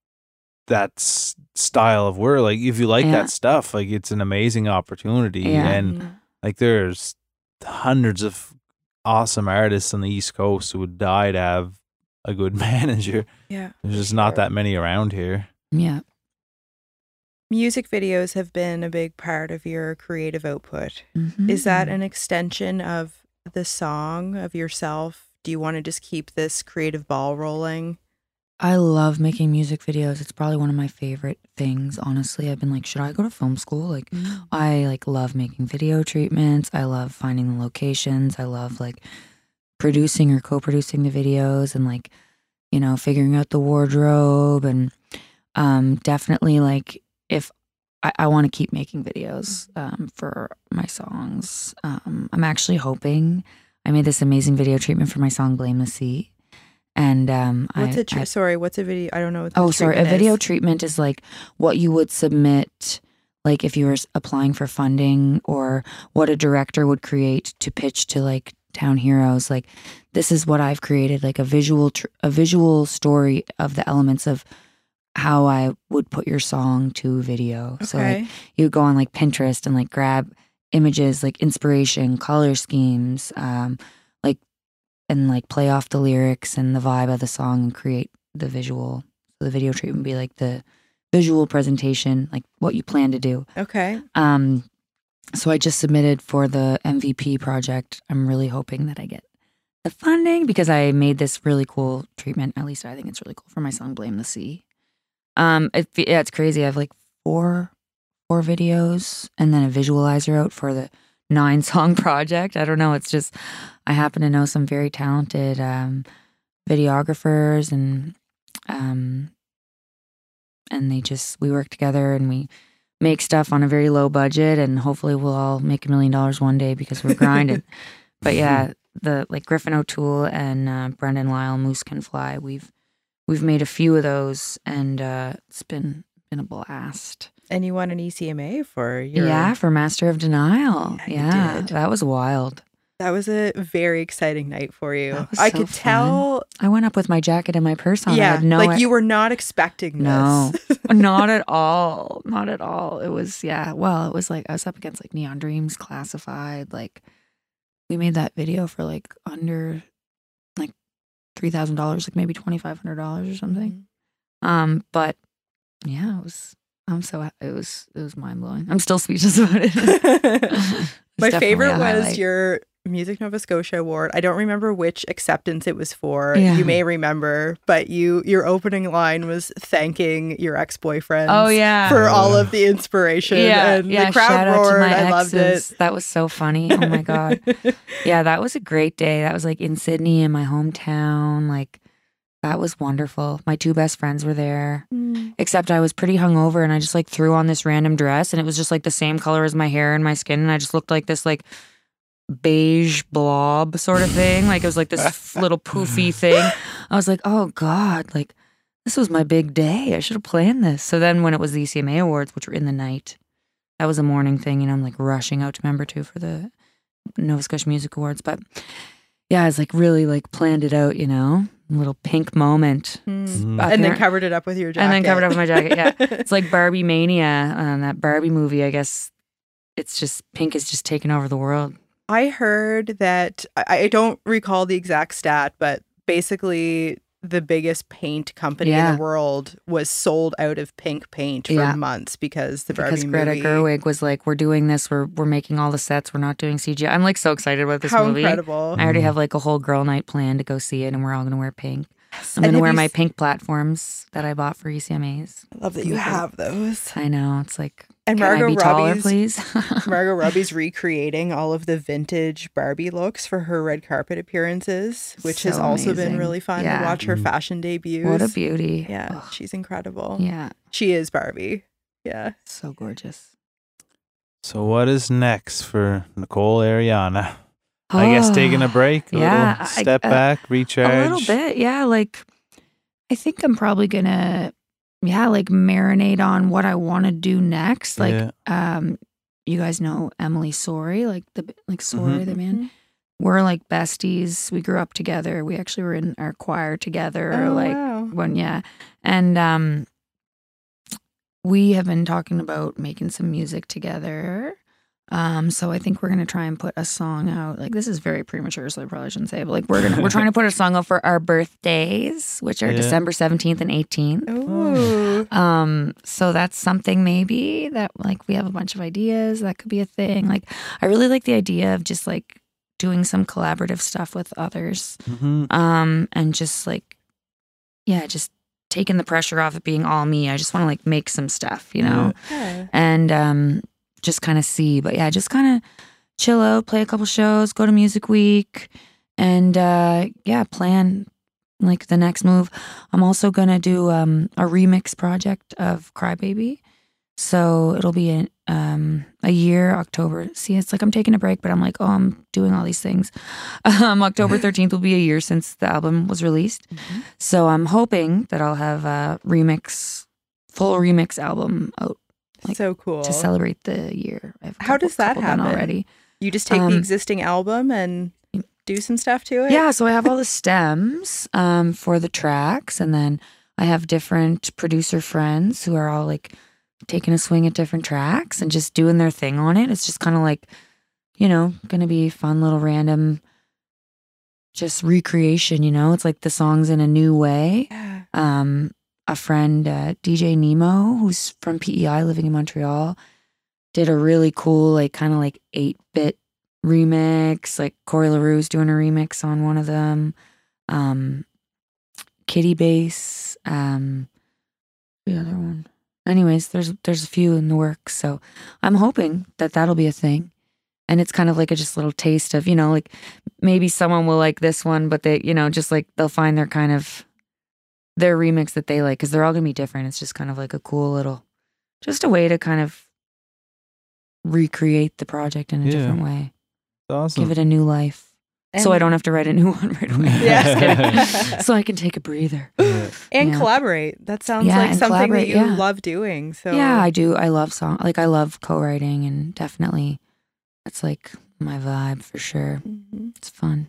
[SPEAKER 2] that style of work, like if you like
[SPEAKER 3] Yeah.
[SPEAKER 2] that stuff, like it's an amazing opportunity.
[SPEAKER 3] Yeah.
[SPEAKER 2] And like there's hundreds of awesome artists on the East Coast who would die to have a good manager.
[SPEAKER 1] yeah.
[SPEAKER 2] There's just not that many around here.
[SPEAKER 3] yeah
[SPEAKER 1] Music videos have been a big part of your creative output.
[SPEAKER 3] Mhm.
[SPEAKER 1] Is that an extension of the song of yourself? Do you want to just keep this creative ball rolling?
[SPEAKER 3] I love making music videos. It's probably one of my favorite things. Honestly, I've been like, should I go to film school? Like, I like love making video treatments. I love finding the locations. I love like producing or co-producing the videos and like, you know, figuring out the wardrobe and um definitely like if I, I want to keep making videos um for my songs. Um I'm actually hoping I made this amazing video treatment for my song Blame the Sea. And um
[SPEAKER 1] What's
[SPEAKER 3] I,
[SPEAKER 1] a
[SPEAKER 3] I-
[SPEAKER 1] sorry? What's a video? I don't know. What the
[SPEAKER 3] Oh, sorry. A
[SPEAKER 1] treatment
[SPEAKER 3] video
[SPEAKER 1] is.
[SPEAKER 3] treatment is like what you would submit, like if you were applying for funding, or what a director would create to pitch to like town heroes. Like this is what I've created, like a visual, tr- a visual story of the elements of how I would put your song to video. So like
[SPEAKER 1] Okay.
[SPEAKER 3] you go on like Pinterest and like grab images like inspiration, color schemes, um, and like play off the lyrics and the vibe of the song and create the visual. So the video treatment would be like the visual presentation, like what you plan to do.
[SPEAKER 1] okay.
[SPEAKER 3] Um, so I just submitted for the MVP project. I'm really hoping that I get the funding because I made this really cool treatment. At least I think it's really cool for my song "Blame the Sea." Um, it, yeah, it's crazy. I have like four, four videos and then a visualizer out for the nine song project. I don't know. It's just, I happen to know some very talented um, videographers and, um, and they just, we work together and we make stuff on a very low budget and hopefully we'll all make a million dollars one day because we're grinding. but yeah, the like Griffin O'Toole and uh, Brendan Lyle, Moose Can Fly, we've, we've made a few of those and uh, it's been, been a blast.
[SPEAKER 1] And you won an ECMA for your.
[SPEAKER 3] Yeah, for Master of Denial.
[SPEAKER 1] Yeah,
[SPEAKER 3] Yeah, that was wild.
[SPEAKER 1] That was a very exciting night for you. I
[SPEAKER 3] so
[SPEAKER 1] could
[SPEAKER 3] fun.
[SPEAKER 1] tell.
[SPEAKER 3] I went up with my jacket and my purse on. I
[SPEAKER 1] Yeah,
[SPEAKER 3] had no,
[SPEAKER 1] like you were not expecting
[SPEAKER 3] No.
[SPEAKER 1] this.
[SPEAKER 3] not at all, not at all. It was yeah. Well, it was like I was up against like Neon Dreams, Classified. Like we made that video for like under like three thousand dollars, like maybe twenty five hundred dollars or something. Um, but yeah, it was. I'm so it was it was mind blowing. I'm still speechless about it.
[SPEAKER 1] My favorite was your Music Nova Scotia award. I don't remember which acceptance it was for.
[SPEAKER 3] Yeah.
[SPEAKER 1] You may remember, but you your opening line was thanking your ex boyfriend.
[SPEAKER 3] Oh yeah,
[SPEAKER 1] For all of the inspiration.
[SPEAKER 3] yeah,
[SPEAKER 1] and
[SPEAKER 3] yeah.
[SPEAKER 1] the crowd
[SPEAKER 3] shout out to my
[SPEAKER 1] I loved
[SPEAKER 3] exes.
[SPEAKER 1] it.
[SPEAKER 3] That was so funny. Oh my god. yeah, that was a great day. That was like in Sydney in my hometown. Like that was wonderful. My two best friends were there. Mm. Except I was pretty hungover and I just like threw on this random dress and it was just like the same color as my hair and my skin and I just looked like this like beige blob sort of thing. Like it was like this little poofy thing. I was like, oh God, like this was my big day. I should have planned this. So then when it was the ECMA Awards, which were in the night, that was a morning thing, and I'm like rushing out to member two for the Nova Scotia Music Awards. But yeah, I was like really like planned it out, you know, a little pink moment.
[SPEAKER 1] Mm. And then covered it up with your jacket.
[SPEAKER 3] And then covered up with my jacket, yeah. It's like Barbie Mania, um, that Barbie movie. I guess it's just pink is just taking over the world.
[SPEAKER 1] I heard that I, I don't recall the exact stat, but basically the biggest paint company in the world was sold out of pink paint for
[SPEAKER 3] Yeah.
[SPEAKER 1] months because the
[SPEAKER 3] Because Greta
[SPEAKER 1] movie.
[SPEAKER 3] Gerwig was like, "We're doing this. We're we're making all the sets. We're not doing CGI." I'm like so excited about this
[SPEAKER 1] How
[SPEAKER 3] movie.
[SPEAKER 1] incredible!
[SPEAKER 3] I already
[SPEAKER 2] Mhm.
[SPEAKER 3] have like a whole girl night plan to go see it, and we're all gonna wear pink. I'm
[SPEAKER 1] And
[SPEAKER 3] gonna wear my
[SPEAKER 1] s-
[SPEAKER 3] pink platforms that I bought for ECMAs.
[SPEAKER 1] I love that you have those.
[SPEAKER 3] I know it's like,
[SPEAKER 1] And
[SPEAKER 3] can I
[SPEAKER 1] Margot
[SPEAKER 3] be taller, please?
[SPEAKER 1] Margot Robbie's recreating all of the vintage Barbie looks for her red carpet appearances, which has
[SPEAKER 3] So
[SPEAKER 1] also been really fun
[SPEAKER 3] Yeah.
[SPEAKER 1] to watch her
[SPEAKER 2] Mhm.
[SPEAKER 1] fashion debuts.
[SPEAKER 3] what a beauty!
[SPEAKER 1] Yeah,
[SPEAKER 3] Ugh,
[SPEAKER 1] she's incredible.
[SPEAKER 3] yeah,
[SPEAKER 1] She is Barbie. Yeah.
[SPEAKER 3] so gorgeous.
[SPEAKER 2] So what is next for Nicole Ariana? I guess taking a break, a
[SPEAKER 3] Yeah,
[SPEAKER 2] little
[SPEAKER 3] I-
[SPEAKER 2] step
[SPEAKER 3] uh,
[SPEAKER 2] back, recharge.
[SPEAKER 3] A little bit, yeah. Like, I think I'm probably gonna, yeah, like marinate on what I want to do next. Like,
[SPEAKER 2] Yeah.
[SPEAKER 3] um, you guys know Emily Sorry, like the like Sorry,
[SPEAKER 2] Mhm.
[SPEAKER 3] the man. We're like besties. We grew up together. We actually were in our choir together.
[SPEAKER 1] Oh,
[SPEAKER 3] like
[SPEAKER 1] wow.
[SPEAKER 3] when, yeah, and um, we have been talking about making some music together. Um, so I think we're gonna try and put a song out. Like this is very premature, so I probably shouldn't say. It, but like we're gonna we're trying to put a song out for our birthdays, which are
[SPEAKER 2] Yeah.
[SPEAKER 3] December seventeenth and eighteenth.
[SPEAKER 1] Ooh.
[SPEAKER 3] Um, so that's something maybe that like we have a bunch of ideas that could be a thing. Like I really like the idea of just like doing some collaborative stuff with others.
[SPEAKER 2] Mhm.
[SPEAKER 3] Um, and just like yeah, just taking the pressure off of being all me. I just want to like make some stuff, you know
[SPEAKER 1] Yeah.
[SPEAKER 3] and um, just kind of see. But yeah, just kind of chill out, play a couple shows, go to Music Week, and uh, yeah, plan like the next move. I'm also gonna do um, a remix project of Crybaby, so it'll be a, um, a year October. See, it's like I'm taking a break, but I'm like, oh, I'm doing all these things. Um, October 13th will be a year since the album was released, so I'm hoping that I'll have a remix, full remix album out like,
[SPEAKER 1] so cool.
[SPEAKER 3] to celebrate the year.
[SPEAKER 1] How does that happen?
[SPEAKER 3] already?
[SPEAKER 1] You just take
[SPEAKER 3] Um,
[SPEAKER 1] the existing album and do some stuff to it?
[SPEAKER 3] Yeah, so I have all the stems um, for the tracks, and then I have different producer friends who are all like taking a swing at different tracks and just doing their thing on it. It's just kind of like, you know, gonna be fun little random, just recreation. You know, it's like the songs in a new way.
[SPEAKER 1] Yeah.
[SPEAKER 3] um, a friend, uh, DJ Nemo, who's from PEI living in Montreal, did a really cool, like, kind of like 8 bit remix. Like, Corey LaRue's doing a remix on one of them. Um, Kitty Bass, um, the other one. anyways, there's there's a few in the works, so I'm hoping that that'll be a thing. And it's kind of like a just little taste of, you know, like maybe someone will like this one, but they, you know, just like they'll find their kind of their remix that they like because they're all gonna be different. It's just kind of like a cool little, just a way to kind of recreate the project in a
[SPEAKER 2] Yeah.
[SPEAKER 3] different way,
[SPEAKER 2] awesome.
[SPEAKER 3] give it a new life, so I don't have to write a new one right away.
[SPEAKER 1] Yeah.
[SPEAKER 3] So I can take a breather.
[SPEAKER 2] Yeah.
[SPEAKER 1] and
[SPEAKER 3] Yeah.
[SPEAKER 1] collaborate. That sounds
[SPEAKER 3] Yeah,
[SPEAKER 1] like something that you
[SPEAKER 3] yeah.
[SPEAKER 1] love doing. So
[SPEAKER 3] Yeah, I do. I love song. Like I love co-writing, and definitely, that's like my vibe for sure.
[SPEAKER 1] Mhm.
[SPEAKER 3] It's fun.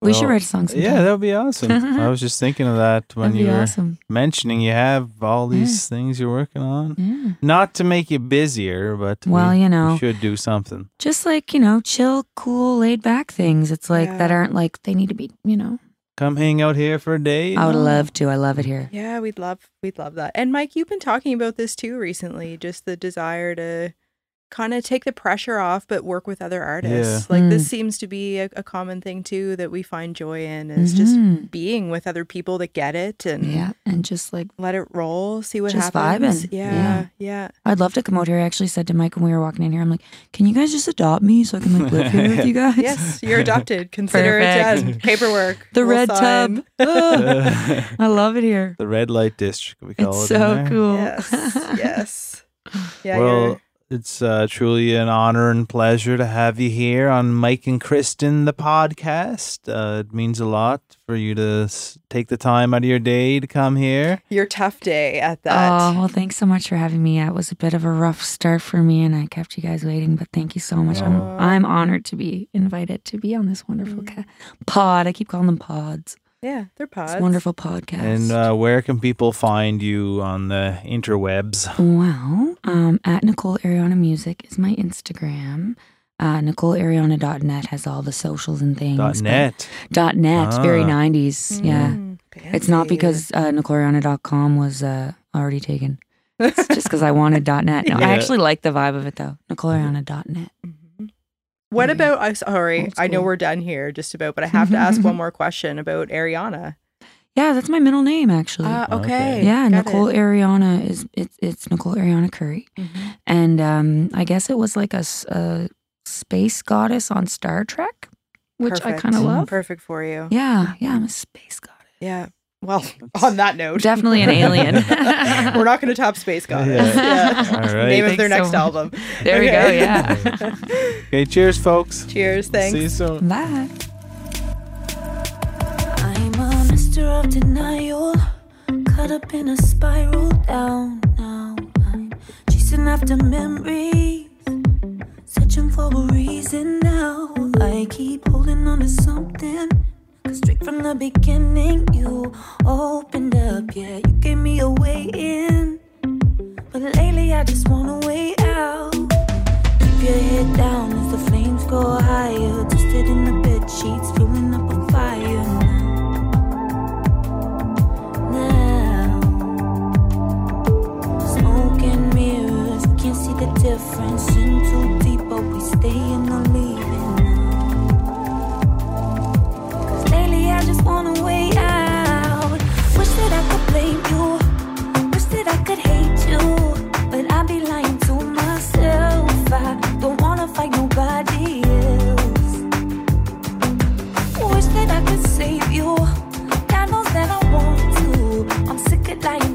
[SPEAKER 3] We should write a song sometime.
[SPEAKER 2] Yeah, that would be awesome. I was just thinking of that when you
[SPEAKER 3] be
[SPEAKER 2] were
[SPEAKER 3] awesome.
[SPEAKER 2] mentioning you have all these things you're working on.
[SPEAKER 3] Yeah.
[SPEAKER 2] Not to make you busier, but
[SPEAKER 3] Well,
[SPEAKER 2] we,
[SPEAKER 3] you
[SPEAKER 2] we
[SPEAKER 3] know.
[SPEAKER 2] should do something.
[SPEAKER 3] Just like you know, chill, cool, laid back things. It's like that aren't like they need to be. You know,
[SPEAKER 2] Come hang out here for a day.
[SPEAKER 3] I would
[SPEAKER 2] know?
[SPEAKER 3] love to. I love it here.
[SPEAKER 1] Yeah, we'd love we'd love that. And Mike, you've been talking about this too recently, just the desire to kind of take the pressure off but work with other artists. Like
[SPEAKER 3] Mm.
[SPEAKER 1] this seems to be a, a common thing too that we find joy in is just
[SPEAKER 3] Mhm.
[SPEAKER 1] being with other people that get it and
[SPEAKER 3] yeah, and just like
[SPEAKER 1] let it roll, see what
[SPEAKER 3] Just
[SPEAKER 1] happens.
[SPEAKER 3] vibing.
[SPEAKER 1] Yeah,
[SPEAKER 3] Yeah.
[SPEAKER 1] yeah.
[SPEAKER 3] I'd love to come out here. I actually said to Mike when we were walking in here, I'm like, can you guys just adopt me so I can like live here with you guys?
[SPEAKER 1] Yes, you're adopted. Consider
[SPEAKER 3] Perfect.
[SPEAKER 1] it as paperwork.
[SPEAKER 3] The
[SPEAKER 1] We'll
[SPEAKER 3] red
[SPEAKER 1] sign.
[SPEAKER 3] tub. Ah, I love it here.
[SPEAKER 2] the red light district, we call
[SPEAKER 3] It's
[SPEAKER 2] it.
[SPEAKER 3] so cool.
[SPEAKER 1] Yes, yes. Yeah,
[SPEAKER 2] well,
[SPEAKER 1] you're-
[SPEAKER 2] it's uh, truly an honor and pleasure to have you here on Mike and Kristen, the podcast. Uh, it means a lot for you to s- take the time out of your day to come here.
[SPEAKER 1] your tough day at that.
[SPEAKER 3] Oh, well, thanks so much for having me. It was a bit of a rough start for me and I kept you guys waiting, but thank you so much. I'm, I'm honored to be invited to be on this wonderful ca- pod. I keep calling them pods.
[SPEAKER 1] Yeah, they're pods.
[SPEAKER 3] It's a wonderful podcast.
[SPEAKER 2] And uh, where can people find you on the interwebs?
[SPEAKER 3] Well, um, at Nicole Ariana Music is my Instagram. Uh, NicoleAriana.net has all the socials and things.
[SPEAKER 2] Dot net.
[SPEAKER 3] Dot net. It's very
[SPEAKER 2] Ah.
[SPEAKER 3] 90s. Yeah.
[SPEAKER 1] Mm,
[SPEAKER 3] It's not because uh, NicoleAriana.com was uh, already taken. It's just because I wanted .net. No, I actually like the vibe of it though. NicoleAriana.net.
[SPEAKER 1] Mhm. What
[SPEAKER 3] Yeah.
[SPEAKER 1] about? I'm sorry,
[SPEAKER 3] Old
[SPEAKER 1] I know we're done here, just about, but I have to ask one more question about Ariana.
[SPEAKER 3] Yeah, that's my middle name actually.
[SPEAKER 1] Uh,
[SPEAKER 2] Okay.
[SPEAKER 1] okay.
[SPEAKER 3] yeah,
[SPEAKER 1] got
[SPEAKER 3] Nicole
[SPEAKER 1] it.
[SPEAKER 3] Ariana is it's it's Nicole Ariana Curry,
[SPEAKER 1] Mhm.
[SPEAKER 3] and um, I guess it was like a space goddess on Star Trek, which I kind of love.
[SPEAKER 1] Perfect for you.
[SPEAKER 3] Yeah, yeah, I'm a space goddess.
[SPEAKER 1] Yeah. Well, on that note,
[SPEAKER 3] Definitely an alien.
[SPEAKER 1] we're not going to top Space Goddess.
[SPEAKER 2] Yeah.
[SPEAKER 1] Yeah.
[SPEAKER 2] All right.
[SPEAKER 1] Name of their next
[SPEAKER 3] so
[SPEAKER 1] album.
[SPEAKER 3] There we go. Yeah.
[SPEAKER 2] Okay, cheers, folks.
[SPEAKER 1] Cheers. Thanks.
[SPEAKER 2] See you soon.
[SPEAKER 3] Bye.
[SPEAKER 4] I'm a mister of denial, caught up in a spiral down now. I'm chasing after memories, searching for a reason now. I keep holding on to something. Straight from the beginning, you opened up, yeah, you gave me a way in. But lately, I just want a way out. Keep your head down as the flames go higher. Twisted in the bed sheets, filling up a fire now. Now, smoke and mirrors, can't see the difference. In too deep, but we stay in the leaving want a way out. Wish that I could blame you. Wish that I could hate you. But I'd be lying to myself. I don't wanna fight nobody else. Wish that I could save you. God knows that I want to. I'm sick of lying